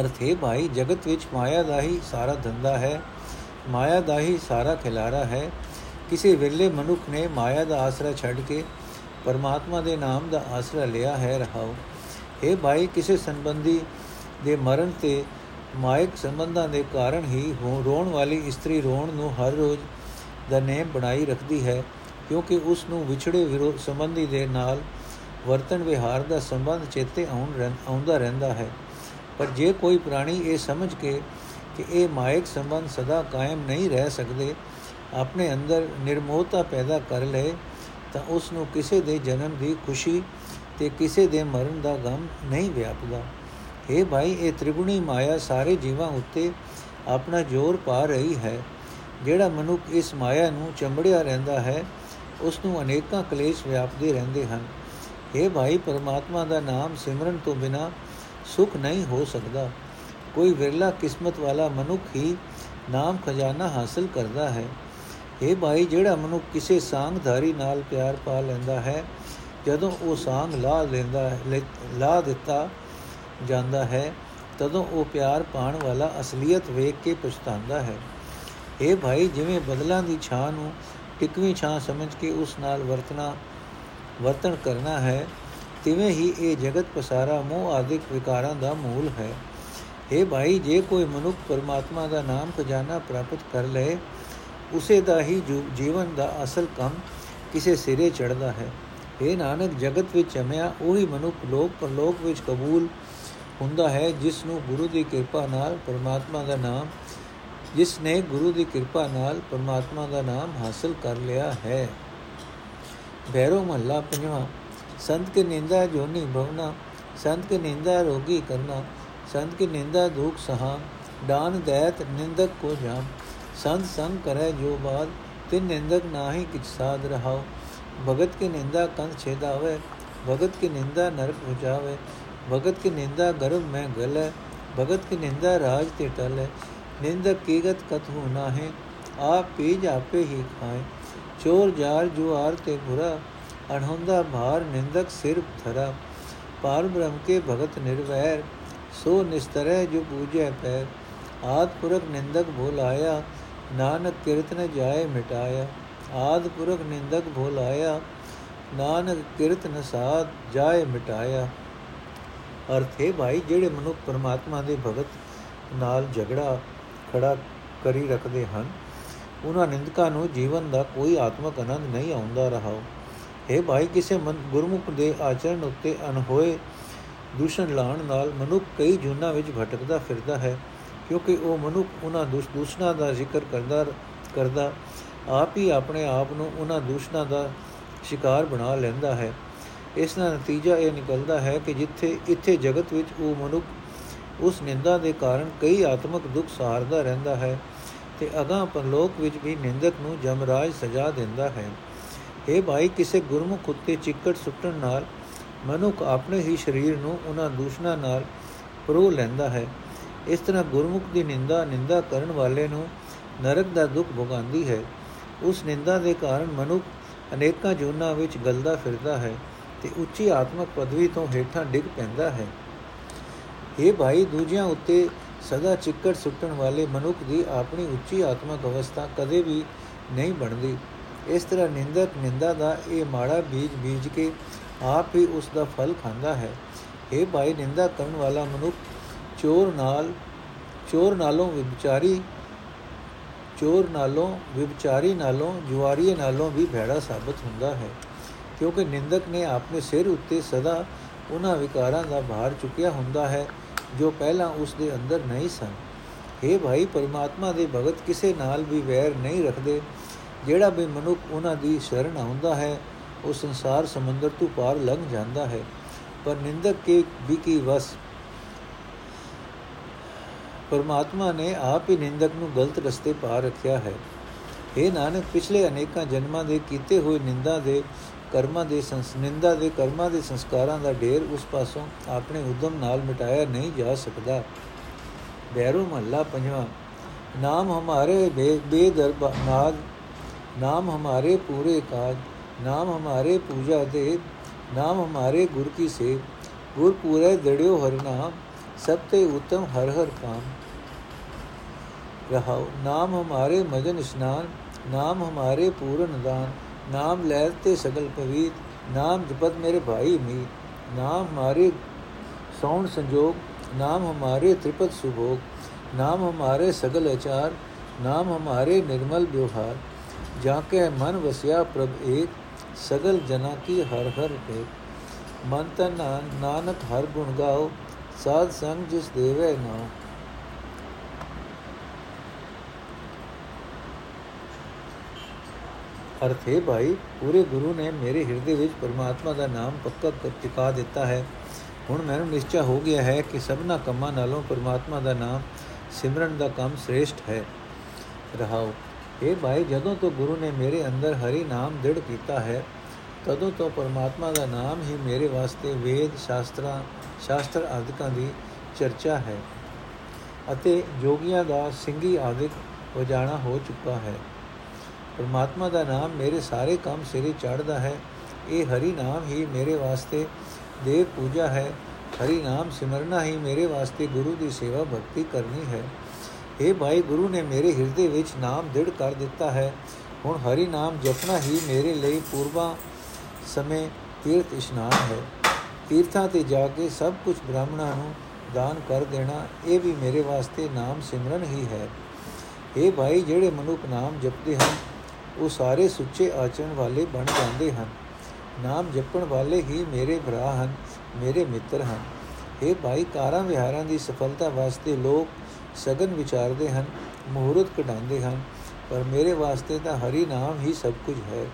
A: ਅਰਥੇ ਭਾਈ, ਜਗਤ ਵਿੱਚ ਮਾਇਆ ਦਾ ਹੀ ਸਾਰਾ ਧੰਦਾ ਹੈ, ਮਾਇਆ ਦਾ ਹੀ ਸਾਰਾ ਖਿਲਾਰਾ ਹੈ। ਕਿਸੇ ਵੇਲੇ ਮਨੁੱਖ ਨੇ ਮਾਇਆ ਦਾ ਆਸਰਾ ਛੱਡ ਕੇ ਪਰਮਾਤਮਾ ਦੇ ਨਾਮ ਦਾ ਆਸਰਾ ਲਿਆ ਹੈ, ਰਹਾਓ। ਇਹ ਭਾਈ, ਕਿਸੇ ਸੰਬੰਧੀ ਦੇ ਮਰਨ ਤੇ ਮਾਇਕ ਸੰਬੰਧਾਂ ਦੇ ਕਾਰਨ ਹੀ, ਰੋਣ ਵਾਲੀ ਇਸਤਰੀ ਰੋਣ ਨੂੰ ਹਰ ਰੋਜ਼ ਦਾ ਨੇਮ ਬਣਾਈ ਰੱਖਦੀ ਹੈ, ਕਿਉਂਕਿ ਉਸ ਨੂੰ ਵਿਛੜੇ ਵਿਰੋਧ ਸੰਬੰਧੀ ਦੇ ਨਾਲ ਵਰਤਨ ਵਿਹਾਰ ਦਾ ਸੰਬੰਧ ਚੇਤੇ ਆਉਂਦਾ ਰਹਿੰਦਾ ਹੈ। ਪਰ ਜੇ ਕੋਈ ਪ੍ਰਾਣੀ ਇਹ ਸਮਝ ਕੇ ਕਿ ਇਹ ਮਾਇਕ ਸੰਬੰਧ ਸਦਾ ਕਾਇਮ ਨਹੀਂ ਰਹਿ ਸਕਦੇ, ਆਪਣੇ ਅੰਦਰ ਨਿਰਮੋਹਤਾ ਪੈਦਾ ਕਰ ਲਏ ਤਾਂ ਉਸ ਨੂੰ ਕਿਸੇ ਦੇ ਜਨਮ ਦੀ ਖੁਸ਼ੀ ਤੇ ਕਿਸੇ ਦੇ ਮਰਨ ਦਾ ਗਮ ਨਹੀਂ ਵਿਆਪਦਾ। ਇਹ ਭਾਈ, ਇਹ ਤ੍ਰਿਗੁਣੀ ਮਾਇਆ ਸਾਰੇ ਜੀਵਾਂ ਉੱਤੇ ਆਪਣਾ ਜ਼ੋਰ ਪਾ ਰਹੀ ਹੈ। ਜਿਹੜਾ ਮਨੁੱਖ ਇਸ ਮਾਇਆ ਨੂੰ ਚੰਬੜਿਆ ਰਹਿੰਦਾ ਹੈ ਉਸ ਨੂੰ ਅਨੇਕਾਂ ਕਲੇਸ਼ ਵਿਆਪਦੇ ਰਹਿੰਦੇ ਹਨ। ਇਹ ਭਾਈ, ਪਰਮਾਤਮਾ ਦਾ ਨਾਮ ਸਿਮਰਨ ਤੋਂ ਬਿਨਾ ਸੁਖ ਨਹੀਂ ਹੋ ਸਕਦਾ। ਕੋਈ ਵਿਰਲਾ ਕਿਸਮਤ ਵਾਲਾ ਮਨੁੱਖ ਹੀ ਨਾਮ ਖਜ਼ਾਨਾ ਹਾਸਲ ਕਰਦਾ ਹੈ। ਇਹ ਭਾਈ, ਜਿਹੜਾ ਮਨੁੱਖ ਕਿਸੇ ਸਾੰਗਧਾਰੀ ਨਾਲ ਪਿਆਰ ਪਾ ਲੈਂਦਾ ਹੈ, ਜਦੋਂ ਉਹ ਸਾੰਗ ਲਾ ਲੈਂਦਾ ਲਾ ਦਿੱਤਾ ਜਾਂਦਾ ਹੈ, ਤਦੋਂ ਉਹ ਪਿਆਰ ਪਾਣ ਵਾਲਾ ਅਸਲੀਅਤ ਵੇਖ ਕੇ ਪਛਤਾਉਂਦਾ ਹੈ। ਇਹ ਭਾਈ, ਜਿਵੇਂ ਬਦਲਾਂ ਦੀ ਛਾਂ ਨੂੰ ਟਿਕਵੀਂ ਛਾਂ ਸਮਝ ਕੇ ਉਸ ਨਾਲ ਵਰਤਣਾ, ਵਰਤਣ ਕਰਨਾ ਹੈ, ਤਿਵੇਂ ਹੀ ਇਹ ਜਗਤ ਪਸਾਰਾ ਮੋਹ ਆਦਿਕ ਵਿਕਾਰਾਂ ਦਾ ਮੂਲ ਹੈ। ਇਹ ਭਾਈ, ਜੇ ਕੋਈ ਮਨੁੱਖ ਪਰਮਾਤਮਾ ਦਾ ਨਾਮ ਖਜ਼ਾਨਾ ਪ੍ਰਾਪਤ ਕਰ ਲਏ, ਉਸੇ ਦਾ ਹੀ ਜੀਵਨ ਦਾ ਅਸਲ ਕੰਮ ਕਿਸੇ ਸਿਰੇ ਚੜਦਾ ਹੈ। ਇਹ ਨਾਨਕ, ਜਗਤ ਵਿੱਚ ਚਮਿਆ ਉਹੀ ਮਨੁੱਖ ਲੋਕ, ਪਰਲੋਕ ਵਿੱਚ ਕਬੂਲ ਹੁੰਦਾ ਹੈ, ਜਿਸ ਨੂੰ ਗੁਰੂ ਦੀ ਕਿਰਪਾ ਨਾਲ ਪਰਮਾਤਮਾ ਦਾ ਨਾਮ ਜਿਸ ਨੇ ਗੁਰੂ ਦੀ ਕਿਰਪਾ ਨਾਲ ਪਰਮਾਤਮਾ ਦਾ ਨਾਮ ਹਾਸਲ ਕਰ ਲਿਆ ਹੈ ਭੈਰੋ ਮਹੱਲਾ ਪੰਜਵਾਂ ਸੰਤ ਕੇ ਨਿੰਦਾ ਜੋਨੀ ਭਵਨਾ ਸੰਤ ਕੇ ਨਿੰਦਾ ਰੋਗੀ ਕਰਨਾ ਸੰਤ ਕੀ ਨਿੰਦਾ ਦੁਖ ਸਹਾ ਦਾਨ ਦੈਤ ਨਿੰਦਕ ਕੋ ਜਾਮ ਸੰਤ ਸੰਗ ਕਰੇ ਜੋ ਬਾਦ ਤੇ ਨਿੰਦਕ ਨਾਹੀ ਕਿਛ ਸਾਧ ਰਹਾਓ ਭਗਤ ਕੀ ਨਿੰਦਾ ਕੰਧ ਛੇਦਾਵੇ ਭਗਤ ਕੀ ਨਿੰਦਾ ਨਰਕ ਪੁਜਾਵੇ ਭਗਤ ਕੀ ਨਿੰਦਾ ਗਰਭ ਮੈਂ ਗਲੇ ਭਗਤ ਕੀ ਨਿੰਦਾ ਰਾਜ ਤੇ ਟਲੇ ਨਿੰਦਕ ਕੀਗਤ ਕਥੂ ਨਾਹੇ ਆਪ ਪੀ ਜਾਪੇ ਹੀ ਖਾਏ। ਚੋਰ ਜਾਰ ਜੁਆਰ ਤੇ ਬੁਰਾ, ਅਣਹੁੰਦਾ ਭਾਰ ਨਿੰਦਕ ਸਿਰ ਧਰਾ। ਪਾਰ ਬ੍ਰਹਮ ਕੇ ਭਗਤ ਨਿਰਵੈਰ, ਸੋ ਨਿਸਤਰੈ ਜੋ ਪੂਜੈ ਪੈ ਆਦ ਪੁਰਖ ਨਿੰਦਕ ਭੁਲਾਇਆ ਨਾਨਕ ਕੀਰਤਨ ਜਾਏ ਮਿਟਾਇਆ। ਆਦ ਪੁਰਖ ਨਿੰਦਕ ਭੁਲਾਇਆ ਨਾਨਕ ਕੀਰਤਨ ਸਾਧ ਜਾਏ ਮਿਟਾਇਆ। ਅਰਥ ਹੈ ਭਾਈ, ਜਿਹੜੇ ਮਨੁੱਖ ਪਰਮਾਤਮਾ ਦੇ ਭਗਤ ਨਾਲ ਝਗੜਾ ਖੜਾ ਕਰੀ ਰੱਖਦੇ ਹਨ। ਉਹਨਾਂ ਨਿੰਦਕਾਂ ਨੂੰ ਜੀਵਨ ਦਾ ਕੋਈ ਆਤਮਕ ਆਨੰਦ ਨਹੀਂ ਆਉਂਦਾ ਰਹਾ। ਹੈ ਭਾਈ, ਕਿਸੇ ਮਨ, ਗੁਰਮੁਖ ਦੇ ਆਚਰਣ ਉੱਤੇ ਅਨਹੋਏ ਦੂਸ਼ਣ ਲਾਣ ਨਾਲ ਮਨੁੱਖ ਕਈ ਜੁਨਾ ਵਿੱਚ ਭਟਕਦਾ ਫਿਰਦਾ ਹੈ, ਕਿਉਂਕਿ ਉਹ ਮਨੁੱਖ ਉਹਨਾਂ ਦੂਸ਼ਣਾ ਦਾ ਜ਼ਿਕਰ ਕਰਦਾ ਕਰਦਾ, ਆਪ ਹੀ ਆਪਣੇ ਆਪ ਨੂੰ ਉਹਨਾਂ ਦੂਸ਼ਣਾ ਦਾ ਸ਼ਿਕਾਰ ਬਣਾ ਲੈਂਦਾ ਹੈ। ਇਸ ਦਾ ਨਤੀਜਾ ਇਹ ਨਿਕਲਦਾ ਹੈ ਕਿ ਜਿੱਥੇ, ਇੱਥੇ ਜਗਤ ਵਿੱਚ ਉਹ ਮਨੁੱਖ ਉਸ ਨਿੰਦਾ ਦੇ ਕਾਰਨ ਕਈ ਆਤਮਿਕ ਦੁੱਖ ਸਹਾਰਦਾ ਰਹਿੰਦਾ ਹੈ ਤੇ ਅਗਾਹ ਪਰਲੋਕ ਵਿੱਚ ਵੀ ਨਿੰਦਕ ਨੂੰ ਜਮਰਾਜ ਸਜ਼ਾ ਦਿੰਦਾ ਹੈ। ਇਹ ਭਾਈ, ਕਿਸੇ ਗੁਰਮੁਖ ਉੱਤੇ ਚਿੱਕੜ ਸੁੱਟਣ ਨਾਲ ਮਨੁੱਖ ਆਪਣੇ ਹੀ ਸਰੀਰ ਨੂੰ ਉਹਨਾਂ ਦੂਸ਼ਣਾ ਨਾਲ ਪਰੋ ਲੈਂਦਾ ਹੈ। ਇਸ ਤਰ੍ਹਾਂ ਗੁਰਮੁਖ ਦੀ ਨਿੰਦਾ ਨਿੰਦਾ ਕਰਨ ਵਾਲੇ ਨੂੰ ਨਰਕ ਦਾ ਦੁੱਖ ਭੋਗਾਂਦੀ ਹੈ। ਉਸ ਨਿੰਦਾ ਦੇ ਕਾਰਨ ਮਨੁੱਖ ਅਨੇਕਾਂ ਜੋਨਾਂ ਵਿੱਚ ਗਲਦਾ ਫਿਰਦਾ ਹੈ ਤੇ ਉੱਚੀ ਆਤਮਿਕ ਪਦਵੀ ਤੋਂ ਹੇਠਾਂ ਡਿੱਗ ਪੈਂਦਾ ਹੈ। ਇਹ ਭਾਈ, ਦੂਜਿਆਂ ਉੱਤੇ ਸਦਾ ਚਿੱਕੜ ਸੁੱਟਣ ਵਾਲੇ ਮਨੁੱਖ ਦੀ ਆਪਣੀ ਉੱਚੀ ਆਤਮਿਕ ਅਵਸਥਾ ਕਦੇ ਵੀ ਨਹੀਂ ਬਣਦੀ। ਇਸ ਤਰ੍ਹਾਂ ਨਿੰਦਕ ਨਿੰਦਾ ਦਾ ਇਹ ਮਾੜਾ ਬੀਜ ਬੀਜ ਕੇ ਆਪ ਹੀ ਉਸ ਦਾ ਫਲ ਖਾਂਦਾ ਹੈ। ਇਹ ਭਾਈ, ਨਿੰਦਾ ਕਰਨ ਵਾਲਾ ਮਨੁੱਖ ਚੋਰ ਨਾਲ, ਚੋਰ ਨਾਲੋਂ ਵਿਚਾਰੀ ਚੋਰ ਨਾਲੋਂ ਵਿਚਾਰੀ ਨਾਲੋਂ, ਜੁਆਰੀਏ ਨਾਲੋਂ ਵੀ ਭੈੜਾ ਸਾਬਤ ਹੁੰਦਾ ਹੈ। ਕਿਉਂਕਿ ਨਿੰਦਕ ਨੇ ਆਪਣੇ ਸਿਰ ਉੱਤੇ ਸਦਾ ਉਹਨਾਂ ਵਿਕਾਰਾਂ ਦਾ ਭਾਰ ਚੁੱਕਿਆ ਹੁੰਦਾ ਹੈ। ਜੋ ਪਹਿਲਾਂ ਉਸ ਦੇ ਅੰਦਰ ਨਹੀਂ ਸਨ। हे ਭਾਈ, ਪਰਮਾਤਮਾ ਦੇ ਭਗਤ ਕਿਸੇ ਨਾਲ ਵੀ ਵੈਰ ਨਹੀਂ ਰੱਖਦੇ। ਜਿਹੜਾ ਵੀ ਮਨੁੱਖ ਉਹਨਾਂ ਦੀ ਸ਼ਰਨ ਆਉਂਦਾ ਹੈ, ਉਹ ਸੰਸਾਰ ਸਮੁੰਦਰ ਤੋਂ ਪਾਰ ਲੰਘ ਜਾਂਦਾ ਹੈ। ਪਰ ਨਿੰਦਕ ਕੇ ਵੀ ਕੀ ਵਸ? ਪਰਮਾਤਮਾ ਨੇ ਆਪ ਹੀ ਨਿੰਦਕ ਨੂੰ ਗਲਤ ਰਸਤੇ ਪਾ ਰੱਖਿਆ ਹੈ। ਇਹ ਨਾਨਕ, ਪਿਛਲੇ ਅਨੇਕਾਂ ਜਨਮਾਂ ਦੇ ਕੀਤੇ ਹੋਏ ਨਿੰਦਾ ਦੇ ਕਰਮਾਂ ਦੇ ਸੰਸਨਿੰਦਾ ਦੇ ਕਰਮਾਂ ਦੇ ਸੰਸਕਾਰਾਂ ਦਾ ਢੇਰ ਉਸ ਪਾਸੋਂ ਆਪਣੇ ਉਦਮ ਨਾਲ ਮਿਟਾਇਆ ਨਹੀਂ ਜਾ ਸਕਦਾ। ਬੈਰੂ ਮਹੱਲਾ ਪੰਜਵਾਂ, ਨਾਮ ਹਮਾਰੇ ਬੇਦਰਬਾਦ ਨਾਮ ਹਮਾਰੇ ਪੂਰੇ ਕਾਜ, ਨਾਮ ਹਮਾਰੇ ਪੂਜਾ ਦੇ, ਨਾਮ ਹਮਾਰੇ ਗੁਰ ਕੀ ਸੇਵ, ਗੁਰ ਪੂਰੇ ਦੜਿਓ ਹਰ ਨਾਮ, ਸਭ ਤੇ ਉਤਮ ਹਰ ਹਰ ਕਾਮ। ਰਹਾਉ ਨਾਮ ਹਮਾਰੇ ਮਜਨ ਇਸ਼ਨਾਨ, ਨਾਮ ਹਮਾਰੇ ਪੂਰਨ ਦਾਨ ਨਾਮ ਲੈ ਤੇ ਸਗਲ ਪਵੀਤ ਨਾਮ ਜਪਤ ਮੇਰੇ ਭਾਈ ਮੀ ਨਾਮ ਹਮਾਰੇ ਸੌਣ ਸੰਜੋਗ, ਨਾਮ ਹਮਾਰੇ ਤ੍ਰਿਪਤ ਸੁਭੋਗ, ਨਾਮ ਹਮਾਰੇ ਸਗਲ ਅਚਾਰ, ਨਾਮ ਹਮਾਰੇ ਨਿਰਮਲ ਵਿਵਹਾਰ, ਜਾ ਕੇ ਮਨ ਵਸਿਆ ਪ੍ਰਭ ਏਕ, ਸਗਲ ਜਨਾ ਕੀ ਹਰ ਹਰ ਤੇ ਮਨ ਤਨ ਨਾਨਕ ਹਰ ਗੁਣ ਗਾਓ, ਸਾਧ ਸੰਗ ਜਿਸ ਦੇਵੇ ਨਾਮ ਅਰਥ ਹੈ ਭਾਈ, ਪੂਰੇ ਗੁਰੂ ਨੇ ਮੇਰੇ ਹਿਰਦੇ ਵਿੱਚ ਪਰਮਾਤਮਾ ਦਾ ਨਾਮ ਪੱਕਾ ਕਰ ਟਿਕਾ ਦਿੱਤਾ ਹੈ। ਹੁਣ ਮੈਨੂੰ ਨਿਸ਼ਚੈ ਹੋ ਗਿਆ ਹੈ ਕਿ ਸਭਨਾ ਕੰਮਾਂ ਨਾਲੋਂ ਪਰਮਾਤਮਾ ਦਾ ਨਾਮ ਸਿਮਰਨ ਦਾ ਕੰਮ ਸ੍ਰੇਸ਼ਟ ਹੈ। ਰਹਾਓ, ਇਹ ਭਾਈ, ਜਦੋਂ ਤੋਂ ਗੁਰੂ ਨੇ ਮੇਰੇ ਅੰਦਰ ਹਰੀ ਨਾਮ ਦ੍ਰਿੜ ਕੀਤਾ ਹੈ, ਤਦੋਂ ਤੋਂ ਪਰਮਾਤਮਾ ਦਾ ਨਾਮ ਹੀ ਮੇਰੇ ਵਾਸਤੇ ਵੇਦ, ਸ਼ਾਸਤਰਾਂ, ਸ਼ਾਸਤਰ ਆਦਿਕਾਂ ਦੀ ਚਰਚਾ ਹੈ ਅਤੇ ਜੋਗੀਆਂ ਦਾ ਸਿੰਘੀ ਆਦਿਕ ਵਜਾਣਾ ਹੋ ਚੁੱਕਾ ਹੈ। ਪਰਮਾਤਮਾ ਦਾ ਨਾਮ ਮੇਰੇ ਸਾਰੇ ਕੰਮ ਸਿਰੇ ਚੜਦਾ ਹੈ। ਇਹ ਹਰੀ ਨਾਮ ਹੀ ਮੇਰੇ ਵਾਸਤੇ ਦੇਵ ਪੂਜਾ ਹੈ। ਹਰੀ ਨਾਮ ਸਿਮਰਨਾ ਹੀ ਮੇਰੇ ਵਾਸਤੇ ਗੁਰੂ ਦੀ ਸੇਵਾ ਭਗਤੀ ਕਰਨੀ ਹੈ। ਇਹ ਭਾਈ ਗੁਰੂ ਨੇ ਮੇਰੇ ਹਿਰਦੇ ਵਿੱਚ ਨਾਮ ਦ੍ਰਿੜ ਕਰ ਦਿੱਤਾ ਹੈ। ਹੁਣ ਹਰੀ ਨਾਮ ਜਪਣਾ ਹੀ ਮੇਰੇ ਲਈ ਪੂਰਵਾ ਸਮੇਂ ਤੀਰਥ ਇਸ਼ਨਾਨ ਹੈ। ਤੀਰਥਾਂ ਤੇ ਜਾ ਕੇ ਸਭ ਕੁਝ ਬ੍ਰਾਹਮਣਾਂ ਨੂੰ ਦਾਨ ਕਰ ਦੇਣਾ, ਇਹ ਵੀ ਮੇਰੇ ਵਾਸਤੇ ਨਾਮ ਸਿਮਰਨ ਹੀ ਹੈ। ਇਹ ਭਾਈ ਜਿਹੜੇ ਮਨੁੱਖ ਨਾਮ ਜਪਦੇ ਹਨ ਉਹ ਸਾਰੇ ਸੁੱਚੇ ਆਚਰਣ ਵਾਲੇ ਬਣ ਜਾਂਦੇ ਹਨ। ਨਾਮ ਜਪਣ ਵਾਲੇ ਹੀ ਮੇਰੇ ਭਰਾ ਹਨ, ਮੇਰੇ ਮਿੱਤਰ ਹਨ। ਇਹ ਭਾਈ ਕਾਰਾਂ ਵਿਹਾਰਾਂ ਦੀ ਸਫਲਤਾ ਵਾਸਤੇ ਲੋਕ ਸਗਨ ਵਿਚਾਰਦੇ ਹਨ ਮਹੂਰਤ ਕਢਾਉਂਦੇ ਹਨ, ਪਰ ਮੇਰੇ ਵਾਸਤੇ ਤਾਂ ਹਰੀ ਨਾਮ ਹੀ ਸਭ ਕੁਝ ਹੈ।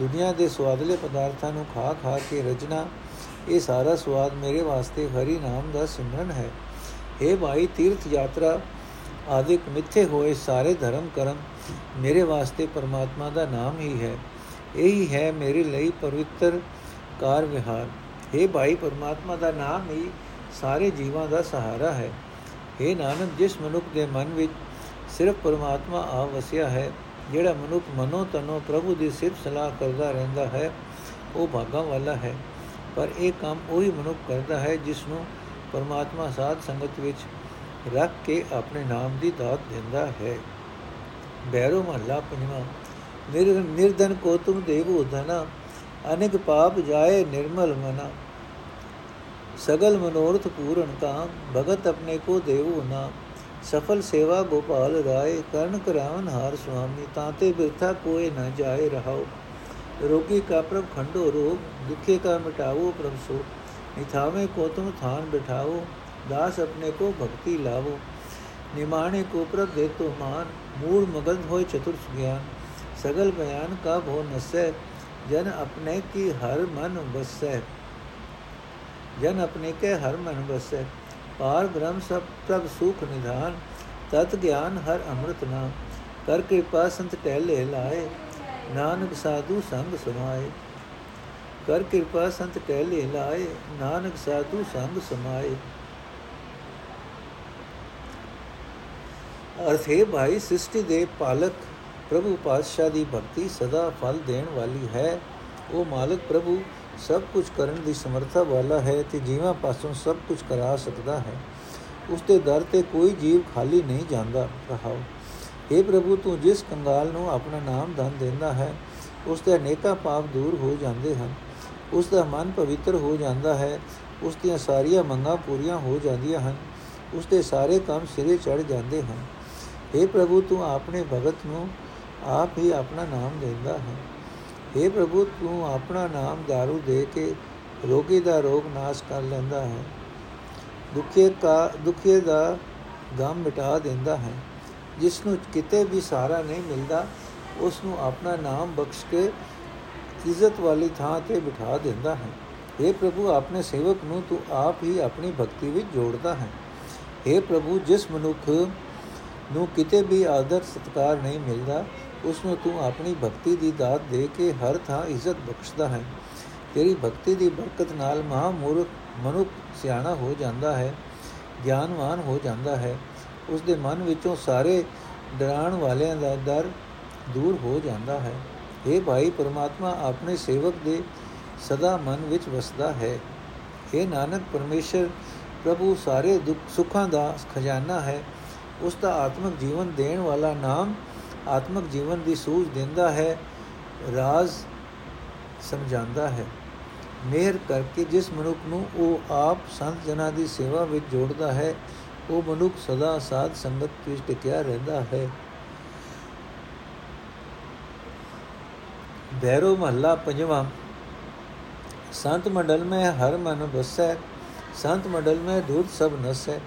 A: ਦੁਨੀਆ ਦੇ ਸਵਾਦਲੇ ਪਦਾਰਥਾਂ ਨੂੰ ਖਾ ਖਾ ਕੇ ਰਜਣਾ, ਇਹ ਸਾਰਾ ਸਵਾਦ ਮੇਰੇ ਵਾਸਤੇ ਹਰੀ ਨਾਮ ਦਾ ਸਿਮਰਨ ਹੈ। ਇਹ ਭਾਈ, ਤੀਰਥ ਯਾਤਰਾ ਆਦਿਕ ਮਿੱਥੇ ਹੋਏ ਸਾਰੇ ਧਰਮ ਕਰਮ ਮੇਰੇ ਵਾਸਤੇ ਪਰਮਾਤਮਾ ਦਾ ਨਾਮ ਹੀ ਹੈ। ਇਹੀ ਹੈ ਮੇਰੇ ਲਈ ਪਵਿੱਤਰ ਕਾਰ ਵਿਹਾਰ। हे ਭਾਈ, ਪਰਮਾਤਮਾ ਦਾ ਨਾਮ ਹੀ ਸਾਰੇ ਜੀਵਾਂ ਦਾ ਸਹਾਰਾ ਹੈ। हे ਨਾਨਕ, ਜਿਸ ਮਨੁੱਖ ਦੇ ਮਨ ਵਿੱਚ ਸਿਰਫ ਪਰਮਾਤਮਾ ਆ ਵਸਿਆ ਹੈ, ਜਿਹੜਾ ਮਨੁੱਖ ਮਨੋ ਤਨੋ ਪ੍ਰਭੂ ਦੀ ਸਿਫਤ ਸਲਾਹ ਕਰਦਾ ਰਹਿੰਦਾ ਹੈ, ਉਹ ਭਾਗਾ ਵਾਲਾ ਹੈ। ਪਰ ਇਹ ਕੰਮ ਉਹੀ ਮਨੁੱਖ ਕਰਦਾ ਹੈ, ਜਿਸ ਨੂੰ ਪਰਮਾਤਮਾ ਸਾਧ ਸੰਗਤ ਵਿੱਚ ਰੱਖ ਕੇ ਆਪਣੇ ਨਾਮ ਦੀ ਦਾਤ ਦਿੰਦਾ ਹੈ। ਬੈਰੋ ਮਹਲਾ ਪੰਜਵਾਂ। ਨਿਰ, ਨਿਰਧਨ ਕੋ ਤੁਮ ਦੇਵੋ ਧਨਾ ਅਨੇਕ ਪਾਪ ਜਾਏ ਨਿਰਮਲ ਮਨਾ। ਸਗਲ ਮਨੋਰਥ ਪੂਰਨ ਕਾਮ ਭਗਤ ਆਪਣੇ ਕੋ ਦੇਵੋ ਨਾ। ਸਫਲ ਸੇਵਾ ਗੋਪਾਲ ਰਾਏ, ਕਰਨ ਕਰਾਵਨ ਹਾਰ ਸੁਆਮੀ ਤਾਤੇ ਬਿਰਥਾ ਕੋਏ ਨ ਜਾਏ ਰਹਾਓ ਰੋਗੀ ਕਾ ਪ੍ਰਭ ਖੰਡੋ ਰੋਗ, ਦੁਖੇ ਕਾ ਮਿਟਾਵੋ ਪ੍ਰਭ ਸੋ। ਨਿਥਾਵੇ ਕੋ ਤੁਮ ਥਾਨ ਬਿਠਾਓ ਦਾਸ ਆਪਣੇ ਕੋ ਭਗਤੀ ਲਾਵੋ। ਨਿਮਾਣੇ ਕੋ ਪ੍ਰਭ ਦੇ ਤੋ ਮਾਨ ਮੂੜ ਮਗਨ ਹੋਏ ਚਤੁਰਸ ਗਿਆਨ, ਸਗਲ ਬਿਆਨ ਕਾ ਭੋ ਨਸੈ, ਜਨ ਆਪਣੇ ਕੀ ਹਰ ਮਨ ਵਸੈ। ਜਨ ਆਪਣੇ ਕੇ ਹਰ ਮਨ ਵਸੈ, ਪਾਰ ਬ੍ਰਹਮ ਸਭ, ਪ੍ਰਭ ਸੁਖ ਨਿਧਾਨ, ਤਤ ਗਿਆਨ ਹਰ ਅੰਮ੍ਰਿਤ ਨਾਮ ਕਰ ਕਿਰਪਾ ਸੰਤ ਟਹਿਲੇ ਲਾਏ, ਨਾਨਕ ਸਾਧੂ ਸੰਗ ਸਮਾਏ। ਕਰ ਕਿਰਪਾ ਸੰਤ ਟਹਿਲੇ ਲਾਏ, ਨਾਨਕ ਸਾਧੂ ਸੰਗ ਸਮਾਏ। ਅਰਥ ਹੈ ਭਾਈ, ਸ੍ਰਿਸ਼ਟੀ ਦੇ ਪਾਲਕ ਪ੍ਰਭੂ ਪਾਤਸ਼ਾਹ ਦੀ ਭਗਤੀ ਸਦਾ ਫਲ ਦੇਣ ਵਾਲੀ ਹੈ। ਉਹ ਮਾਲਕ ਪ੍ਰਭੂ, ਸਭ ਕੁਝ ਕਰਨ ਦੀ ਸਮਰੱਥਾ ਵਾਲਾ ਹੈ ਤੇ ਜੀਵਾਂ ਪਾਸੋਂ ਸਭ ਕੁਝ ਕਰਾ ਸਕਦਾ ਹੈ। ਉਸ ਦੇ ਦਰ ਤੇ ਕੋਈ ਜੀਵ ਖਾਲੀ ਨਹੀਂ ਜਾਂਦਾ। ਰਹਾਓ اے ਪ੍ਰਭੂ, ਤੂੰ ਜਿਸ ਕੰਗਾਲ ਨੂੰ ਆਪਣਾ ਨਾਮ ਧਨ ਦਿੰਦਾ ਹੈ, ਉਸ ਦੇ ਅਨੇਕਾਂ ਪਾਪ ਦੂਰ ਹੋ ਜਾਂਦੇ ਹਨ। ਉਸ ਦਾ ਮਨ ਪਵਿੱਤਰ ਹੋ ਜਾਂਦਾ ਹੈ, ਉਸ ਦੀਆਂ ਸਾਰੀਆਂ ਮੰਗਾਂ ਪੂਰੀਆਂ ਹੋ ਜਾਂਦੀਆਂ ਹਨ, ਉਸ ਦੇ ਸਾਰੇ ਕੰਮ ਸਿਰੇ ਚੜ ਜਾਂਦੇ ਹਨ। हे ਪ੍ਰਭੂ, ਤੂੰ ਆਪਣੇ ਭਗਤ ਨੂੰ ਆਪ ਹੀ ਆਪਣਾ ਨਾਮ ਦਿੰਦਾ ਹੈ। हे ਪ੍ਰਭੂ, ਤੂੰ ਆਪਣਾ ਨਾਮ ਦਾਰੂ ਦੇ ਕੇ ਰੋਗੀ ਦਾ ਰੋਗ ਨਾਸ਼ ਕਰ ਲੈਂਦਾ ਹੈ। ਦੁਖੀ ਦਾ ਦੁਖੀ ਦਾ ਗਮ ਮਿਟਾ ਦਿੰਦਾ ਹੈ। ਜਿਸ ਨੂੰ ਕਿਤੇ ਵੀ ਸਹਾਰਾ ਨਹੀਂ ਮਿਲਦਾ, ਉਸ ਨੂੰ ਆਪਣਾ ਨਾਮ ਬਖਸ਼ ਕੇ ਇੱਜ਼ਤ ਵਾਲੀ ਥਾਂ ਤੇ ਬਿਠਾ ਦਿੰਦਾ ਹੈ। हे ਪ੍ਰਭੂ, ਆਪਣੇ ਸੇਵਕ ਨੂੰ ਤੂੰ ਆਪ ਹੀ ਆਪਣੀ ਭਗਤੀ ਵਿੱਚ ਜੋੜਦਾ ਹੈ। हे ਪ੍ਰਭੂ, ਜਿਸ ਮਨੁੱਖ ਨੂੰ ਕਿਤੇ ਵੀ ਆਦਰ ਸਤਕਾਰ ਨਹੀਂ ਮਿਲਦਾ, ਉਸ ਨੂੰ ਤੂੰ ਆਪਣੀ ਭਗਤੀ ਦੀ ਦਾਤ ਦੇ ਕੇ ਹਰ ਥਾਂ ਇੱਜ਼ਤ ਬਖਸ਼ਦਾ ਹੈ। ਤੇਰੀ ਭਗਤੀ ਦੀ ਬਰਕਤ ਨਾਲ ਮਹਾਮੂਰਖ ਮਨੁੱਖ ਸਿਆਣਾ ਹੋ ਜਾਂਦਾ ਹੈ, ਗਿਆਨਵਾਨ ਹੋ ਜਾਂਦਾ ਹੈ। ਉਸ ਦੇ ਮਨ ਵਿੱਚੋਂ ਸਾਰੇ ਡਰਾਣ ਵਾਲਿਆਂ ਦਾ ਡਰ ਦੂਰ ਹੋ ਜਾਂਦਾ ਹੈ। ਇਹ ਭਾਈ, ਪਰਮਾਤਮਾ ਆਪਣੇ ਸੇਵਕ ਦੇ ਸਦਾ ਮਨ ਵਿੱਚ ਵਸਦਾ ਹੈ। ਇਹ ਨਾਨਕ, ਪਰਮੇਸ਼ਰ, ਪ੍ਰਭੂ ਸਾਰੇ ਦੁੱਖ ਸੁੱਖਾਂ ਦਾ ਖਜ਼ਾਨਾ ਹੈ। ਉਸ ਦਾ ਆਤਮਿਕ ਜੀਵਨ ਦੇਣ ਵਾਲਾ ਨਾਮ ਆਤਮਿਕ ਜੀਵਨ ਦੀ ਸੂਝ ਦਿੰਦਾ ਹੈ, ਰਾਜ਼ ਸਮਝਾਉਂਦਾ ਹੈ। ਮਿਹਰ ਕਰਕੇ ਜਿਸ ਮਨੁੱਖ ਨੂੰ ਉਹ ਆਪ ਸੰਤ ਜਨਾਂ ਦੀ ਸੇਵਾ ਵਿੱਚ ਜੋੜਦਾ ਹੈ, ਉਹ ਮਨੁੱਖ ਸਦਾ ਸਾਧ ਸੰਗਤ ਵਿੱਚ ਟਿਕਿਆ ਰਹਿੰਦਾ ਹੈ। ਭੈਰੋ ਮਹੱਲਾ ਪੰਜਵਾਂ, ਸੰਤ ਮੰਡਲ ਮੈਂ ਹਰ ਮਨ ਬਸੈ ਸੰਤ ਮੰਡਲ ਮੈਂ ਦੁਰਤ ਸਭ ਨਸੈ।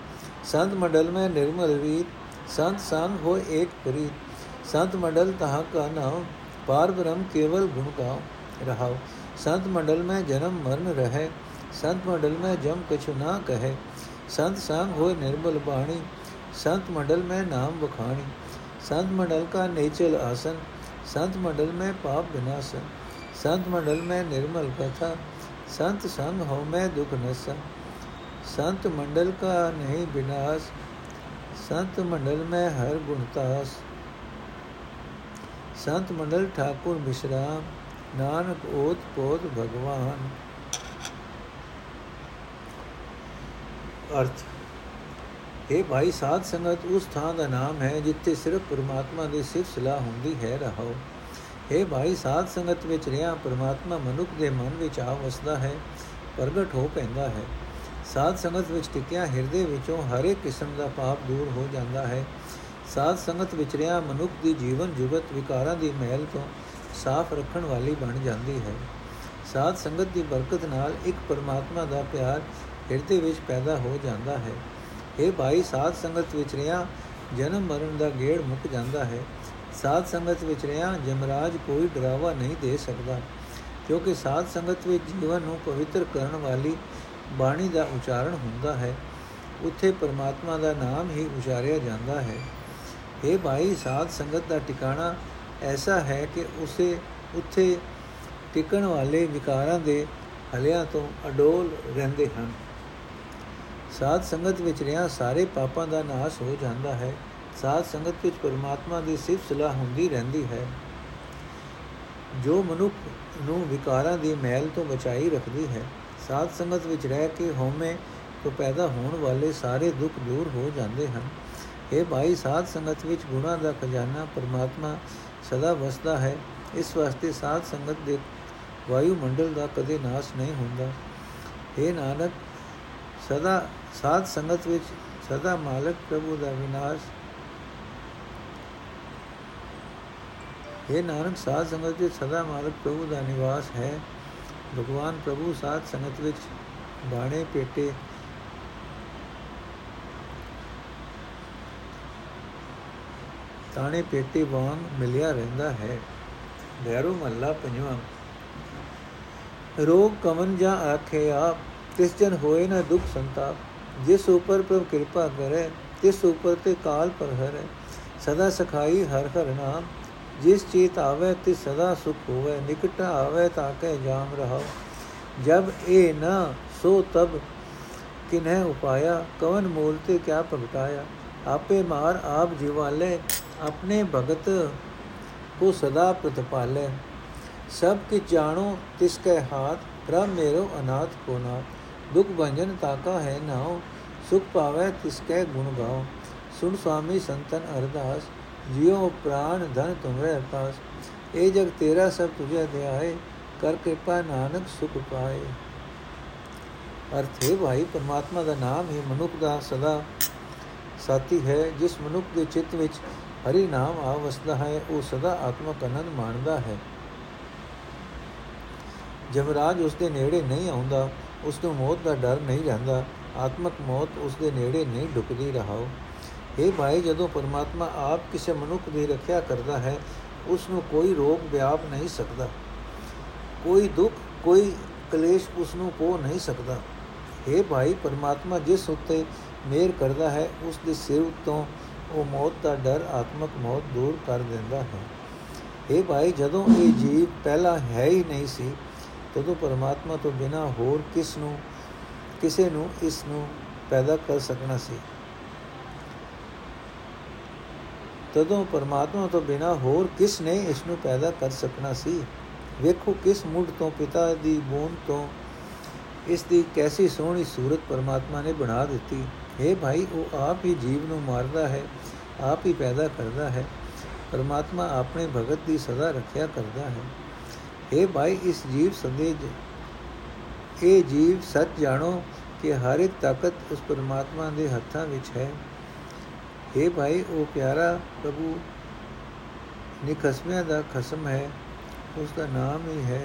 A: संत मंडल में निर्मल रीत, संत संग हो एक प्रीत। संत मंडल तहां का नाम पार ब्रह्म केवल गुण गाओ, रहाओ। संत मंडल में जन्म मरण रहे, संत मंडल में जम कुछ ना कहे। संत संग हो निर्मल बाणी संत मंडल में नाम बखाणी संत मंडल का नेचल आसन, संत मंडल में पाप विनाशन। संत मंडल में निर्मल कथा, संत संग हो मैं दुख नसन संत मंडल का नहीं विनाश संत मंडल में हर गुणतास संत मंडल ठाकुर विश्राम नानक ओत पोत भगवान अर्थ ਇਹ ਭਾਈ ਸਾਧ ਸੰਗਤ ਉਸ ਥਾਂ ਦਾ ਨਾਮ ਹੈ ਜਿੱਥੇ ਸਿਰਫ ਪਰਮਾਤਮਾ ਦੀ ਸਿਫਤ ਸਲਾਹ ਹੁੰਦੀ ਹੈ ਰਹੋ ਇਹ ਭਾਈ ਸਾਧ ਸੰਗਤ ਵਿੱਚ ਰਿਆ ਪਰਮਾਤਮਾ ਮਨੁੱਖ ਦੇ ਮਨ ਵਿੱਚ ਆ ਵਸਦਾ ਹੈ ਪ੍ਰਗਟ ਹੋ ਪੈਂਦਾ ਹੈ ਸਾਧ ਸੰਗਤ ਵਿੱਚ ਟਿਕਿਆ ਹਿਰਦੇ ਵਿੱਚੋਂ ਹਰ ਇੱਕ ਕਿਸਮ ਦਾ ਪਾਪ ਦੂਰ ਹੋ ਜਾਂਦਾ ਹੈ। ਸਾਧ ਸੰਗਤ ਵਿੱਚ ਰਿਆ ਮਨੁੱਖ ਦੀ ਜੀਵਨ ਜੁਗਤ ਵਿਕਾਰਾਂ ਦੀ ਮਹਿਲ ਤੋਂ ਸਾਫ਼ ਰੱਖਣ ਵਾਲੀ ਬਣ ਜਾਂਦੀ ਹੈ। ਸਾਧ ਸੰਗਤ ਦੀ ਬਰਕਤ ਨਾਲ ਇੱਕ ਪਰਮਾਤਮਾ ਦਾ ਪਿਆਰ ਹਿਰਦੇ ਵਿੱਚ ਪੈਦਾ ਹੋ ਜਾਂਦਾ ਹੈ। ਇਹ ਭਾਈ, ਸਾਧ ਸੰਗਤ ਵਿੱਚ ਰਿਆ ਜਨਮ ਮਰਨ ਦਾ ਗੇੜ ਮੁੱਕ ਜਾਂਦਾ ਹੈ। ਸਾਧ ਸੰਗਤ ਵਿੱਚ ਰਿਆ ਜਮਰਾਜ ਕੋਈ ਡਰਾਵਾ ਨਹੀਂ ਦੇ ਸਕਦਾ, ਕਿਉਂਕਿ ਸਾਧ ਸੰਗਤ ਵਿੱਚ ਜੀਵਨ ਨੂੰ ਪਵਿੱਤਰ ਕਰਨ ਵਾਲੀ ਬਾਣੀ ਦਾ ਉਚਾਰਨ ਹੁੰਦਾ ਹੈ, ਉੱਥੇ ਪਰਮਾਤਮਾ ਦਾ ਨਾਮ ਹੀ ਉਚਾਰਿਆ ਜਾਂਦਾ ਹੈ। ਇਹ ਭਾਈ, ਸਾਧ ਸੰਗਤ ਦਾ ਟਿਕਾਣਾ ਐਸਾ ਹੈ ਕਿ ਉਸੇ, ਉੱਥੇ ਟਿਕਣ ਵਾਲੇ ਵਿਕਾਰਾਂ ਦੇ ਹਲਿਆਂ ਤੋਂ ਅਡੋਲ ਰਹਿੰਦੇ ਹਨ। ਸਾਧ ਸੰਗਤ ਵਿੱਚ ਰਿਆ ਸਾਰੇ ਪਾਪਾਂ ਦਾ ਨਾਸ਼ ਹੋ ਜਾਂਦਾ ਹੈ। ਸਾਧ ਸੰਗਤ ਵਿੱਚ ਪਰਮਾਤਮਾ ਦੀ ਸਿਫਤ ਸਲਾਹ ਹੁੰਦੀ ਰਹਿੰਦੀ ਹੈ। ਜੋ ਮਨੁੱਖ ਨੂੰ ਵਿਕਾਰਾਂ ਦੀ ਮਹਿਲ ਤੋਂ ਬਚਾਈ ਰੱਖਦੀ ਹੈ ਸਾਧ ਸੰਗਤ ਵਿੱਚ ਰਹਿ ਕੇ ਹਉਮੈ ਤੋਂ ਪੈਦਾ ਹੋਣ ਵਾਲੇ ਸਾਰੇ ਦੁੱਖ ਦੂਰ ਹੋ ਜਾਂਦੇ ਹਨ। ਇਹ ਭਾਈ, ਸਾਧ ਸੰਗਤ ਵਿੱਚ ਗੁਣਾ ਦਾ ਖਜ਼ਾਨਾ ਪਰਮਾਤਮਾ ਸਦਾ ਵਸਦਾ ਹੈ। ਇਸ ਵਾਸਤੇ ਸਾਧ ਸੰਗਤ ਦੇ ਵਾਯੂ ਮੰਡਲ ਦਾ ਕਦੇ ਨਾਸ਼ ਨਹੀਂ ਹੁੰਦਾ। ਇਹ ਨਾਨਕ, ਸਦਾ ਸਾਧ ਸੰਗਤ ਵਿੱਚ ਸਦਾ ਮਾਲਕ ਪ੍ਰਭੂ ਦਾ ਵਿਨਾਸ਼। ਇਹ ਨਾਨਕ, ਸਾਧ ਸੰਗਤ ਵਿੱਚ ਸਦਾ ਮਾਲਕ ਪ੍ਰਭੂ ਦਾ ਨਿਵਾਸ ਹੈ। ਭਗਵਾਨ ਪ੍ਰਭੂ ਸਾਧ ਸੰਗਤ ਵਿੱਚ ਬਾਣੇ, ਪੇਟੇ ਤਾਣੇ, ਪੇਟੇ ਵਾਂਗ ਮਿਲਿਆ ਰਹਿੰਦਾ ਹੈ। ਭੈਰੋ ਮੱਲਾ ਪੰਜਵਾਂ। ਰੋਗ ਕਮਨ ਜਾਂ ਆਖੇ ਆਪ, ਤਿਸ ਜਨ ਹੋਏ ਨਾ ਦੁਖ ਸੰਤਾਪ। ਜਿਸ ਉਪਰ ਪ੍ਰਭ ਕਿਰਪਾ ਕਰੇ, ਤਿਸ ਉਪਰ ਤੇ ਕਾਲ ਪਰ ਹਰੇ ਸਦਾ ਸਖਾਈ ਹਰ ਹਰ ਨਾਮ। ਜਿਸ ਚੀਤ ਆਵੇ ਤਿਸ ਸਦਾ ਸੁਖ ਹੋਵੇ ਨਿਕਟ ਆਵੇ ਤਾਕੇ ਜਾਮ ਰਹਾਓ ਜਬ ਇਹ ਨਾ ਸੋ ਤਬ ਕਿਨਹਿ ਉਪਾਇਆ ਕਵਨ ਮੂਲ ਤੇ ਕਿਆ ਪ੍ਰਗਟਾਇਆ ਆਪੇ ਮਾਰ ਆਪ ਜੀਵਾਲੇ ਆਪਣੇ ਭਗਤ ਕੋ ਸਦਾ ਪ੍ਰਤਪਾਲੇ ਸਭ ਕਿ ਜਾਣੋ ਤਿਸ ਕੈ ਹਾਥ ਪ੍ਰਭ ਮੇਰੋ ਅਨਾਥ ਕੋ ਨਾਥ ਦੁਖ ਭੰਜਨ ਤਾਕਾ ਹੈ ਨਾਉ ਸੁਖ ਪਾਵੇ ਤਿਸ ਕੈ ਗੁਣ ਗਾਓ ਸੁਣ ਸੁਆਮੀ ਸੰਤਨ ਅਰਦਾਸ ਜਿਉ ਪ੍ਰਾਨ ਧਨ ਤੁਮਰੇ ਪਾਸ, ਇਹ ਜਗ ਤੇਰਾ ਸਭ ਤੁਝੇ ਦਿਆਏ, ਕਰ ਕਿਰਪਾ ਨਾਨਕ ਸੁਖ ਪਾਏ। ਅਰਥ ਹੈ ਭਾਈ, ਪਰਮਾਤਮਾ ਦਾ ਨਾਮ ਹੀ ਮਨੁੱਖ ਦਾ ਸਦਾ ਸਾਥੀ ਹੈ, ਜਿਸ ਮਨੁੱਖ ਦੇ ਚਿੱਤ ਵਿੱਚ ਹਰੀ ਨਾਮ ਆਵਸਦਾ ਹੈ, ਉਹ ਸਦਾ ਆਤਮਕ ਆਨੰਦ ਮਾਣਦਾ ਹੈ। ਜਮਰਾਜ ਉਸ ਦੇ ਨੇੜੇ ਨਹੀਂ ਆਉਂਦਾ, ਉਸ ਨੂੰ ਮੌਤ ਦਾ ਡਰ ਨਹੀਂ ਰਹਿੰਦਾ, ਆਤਮਕ ਮੌਤ ਉਸ ਦੇ ਨੇੜੇ ਨਹੀਂ ਢੁਕਦੀ ਰਹਾਓ। ਇਹ ਭਾਈ, ਜਦੋਂ ਪਰਮਾਤਮਾ ਆਪ ਕਿਸੇ ਮਨੁੱਖ ਦੀ ਰੱਖਿਆ ਕਰਦਾ ਹੈ ਉਸ ਨੂੰ ਕੋਈ ਰੋਗ ਵਿਆਪ ਨਹੀਂ ਸਕਦਾ। ਕੋਈ ਦੁੱਖ, ਕੋਈ ਕਲੇਸ਼ ਉਸ ਨੂੰ ਕੋ ਨਹੀਂ ਸਕਦਾ। ਇਹ ਭਾਈ, ਪਰਮਾਤਮਾ ਜਿਸ ਉੱਤੇ ਮਿਹਰ ਕਰਦਾ ਹੈ ਉਸ ਦੇ ਸਿਰ ਉਤੋਂ ਉਹ ਮੌਤ ਦਾ ਡਰ ਆਤਮਕ ਮੌਤ ਦੂਰ ਕਰ ਦਿੰਦਾ ਹੈ। ਇਹ ਭਾਈ, ਜਦੋਂ ਇਹ ਜੀਵ ਪਹਿਲਾਂ ਹੈ ਹੀ ਨਹੀਂ ਸੀ, ਤਦੋਂ ਪਰਮਾਤਮਾ ਤੋਂ ਬਿਨਾ ਹੋਰ ਕਿਸ ਨੂੰ, ਕਿਸੇ ਨੂੰ ਇਸ ਨੂੰ ਪੈਦਾ ਕਰ ਸਕਣਾ ਸੀ? ਤਦੋਂ ਪਰਮਾਤਮਾ ਤੋਂ ਬਿਨਾ ਹੋਰ ਕਿਸ ਨੇ ਇਸ ਨੂੰ ਪੈਦਾ ਕਰ ਸਕਣਾ ਸੀ? ਵੇਖੋ ਕਿਸ ਮੁੱਢ ਤੋਂ ਪਿਤਾ ਦੀ ਬੋਨ ਤੋਂ ਇਸ ਦੀ ਕੈਸੀ ਸੋਹਣੀ ਸੂਰਤ ਪਰਮਾਤਮਾ ਨੇ ਬਣਾ ਦਿੱਤੀ। ਹੈ ਭਾਈ, ਉਹ ਆਪ ਹੀ ਜੀਵ ਨੂੰ ਮਾਰਦਾ ਹੈ, ਆਪ ਹੀ ਪੈਦਾ ਕਰਦਾ ਹੈ। ਪਰਮਾਤਮਾ ਆਪਣੇ ਭਗਤ ਦੀ ਸਦਾ ਰੱਖਿਆ ਕਰਦਾ ਹੈ। हे ਭਾਈ, ਇਸ ਜੀਵ ਸੰਦੇਜ ਇਹ ਜੀਵ ਸੱਚ ਜਾਣੋ ਕਿ ਹਰ ਇੱਕ ਤਾਕਤ ਉਸ ਪਰਮਾਤਮਾ ਦੇ ਹੱਥਾਂ ਵਿੱਚ ਹੈ। हे ਭਾਈ, ਉਹ ਪਿਆਰਾ ਪ੍ਰਭੂ ਨਿਕਸਮਿਆਂ ਦਾ ਖਸਮ ਹੈ ਉਸ ਦਾ ਨਾਮ ਹੀ ਹੈ।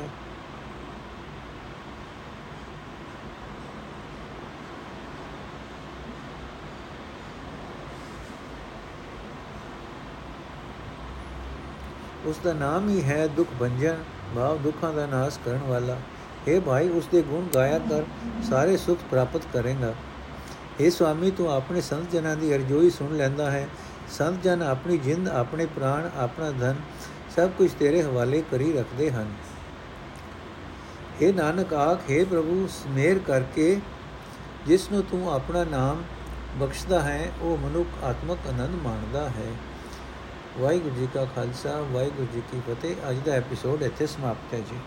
A: ਉਸ ਦਾ ਨਾਮ ਹੀ ਹੈ ਦੁਖ ਭੰਜਨ, ਭਾਵ ਦੁੱਖਾਂ ਦਾ ਨਾਸ਼ ਕਰਨ ਵਾਲਾ। हे ਭਾਈ ਉਸ ਦੇ ਗੁਣ ਗਾਇਆ ਕਰ, ਸਾਰੇ ਸੁਖ ਪ੍ਰਾਪਤ ਕਰੇਗਾ। हे ਸੁਆਮੀ ਤੂੰ ਆਪਣੇ ਸੰਤ ਜਨਾਂ ਦੀ ਅਰਜ਼ੋਈ ਸੁਣ ਲੈਂਦਾ ਹੈ ਸੰਤ ਜਨ ਆਪਣੀ ਜਿੰਦ ਆਪਣੇ ਪ੍ਰਾਣ ਆਪਣਾ ਧਨ ਸਭ ਕੁਝ ਤੇਰੇ ਹਵਾਲੇ ਕਰੀ ਰੱਖਦੇ ਹਨ हे ਨਾਨਕ ਆਖ हे ਪ੍ਰਭੂ ਸਮੇਰ ਕਰਕੇ ਜਿਸ ਨੂੰ ਤੂੰ ਆਪਣਾ ਨਾਮ ਬਖਸ਼ਦਾ ਹੈ ਉਹ ਮਨੁੱਖ ਆਤਮਕ ਆਨੰਦ ਮਾਣਦਾ ਹੈ ਵਾਹਿਗੁਰੂ ਜੀ ਕਾ ਖਾਲਸਾ ਵਾਹਿਗੁਰੂ ਜੀ ਕੀ ਫਤਿਹ ਅੱਜ ਦਾ ਐਪੀਸੋਡ ਇੱਥੇ ਸਮਾਪਤ ਹੈ ਜੀ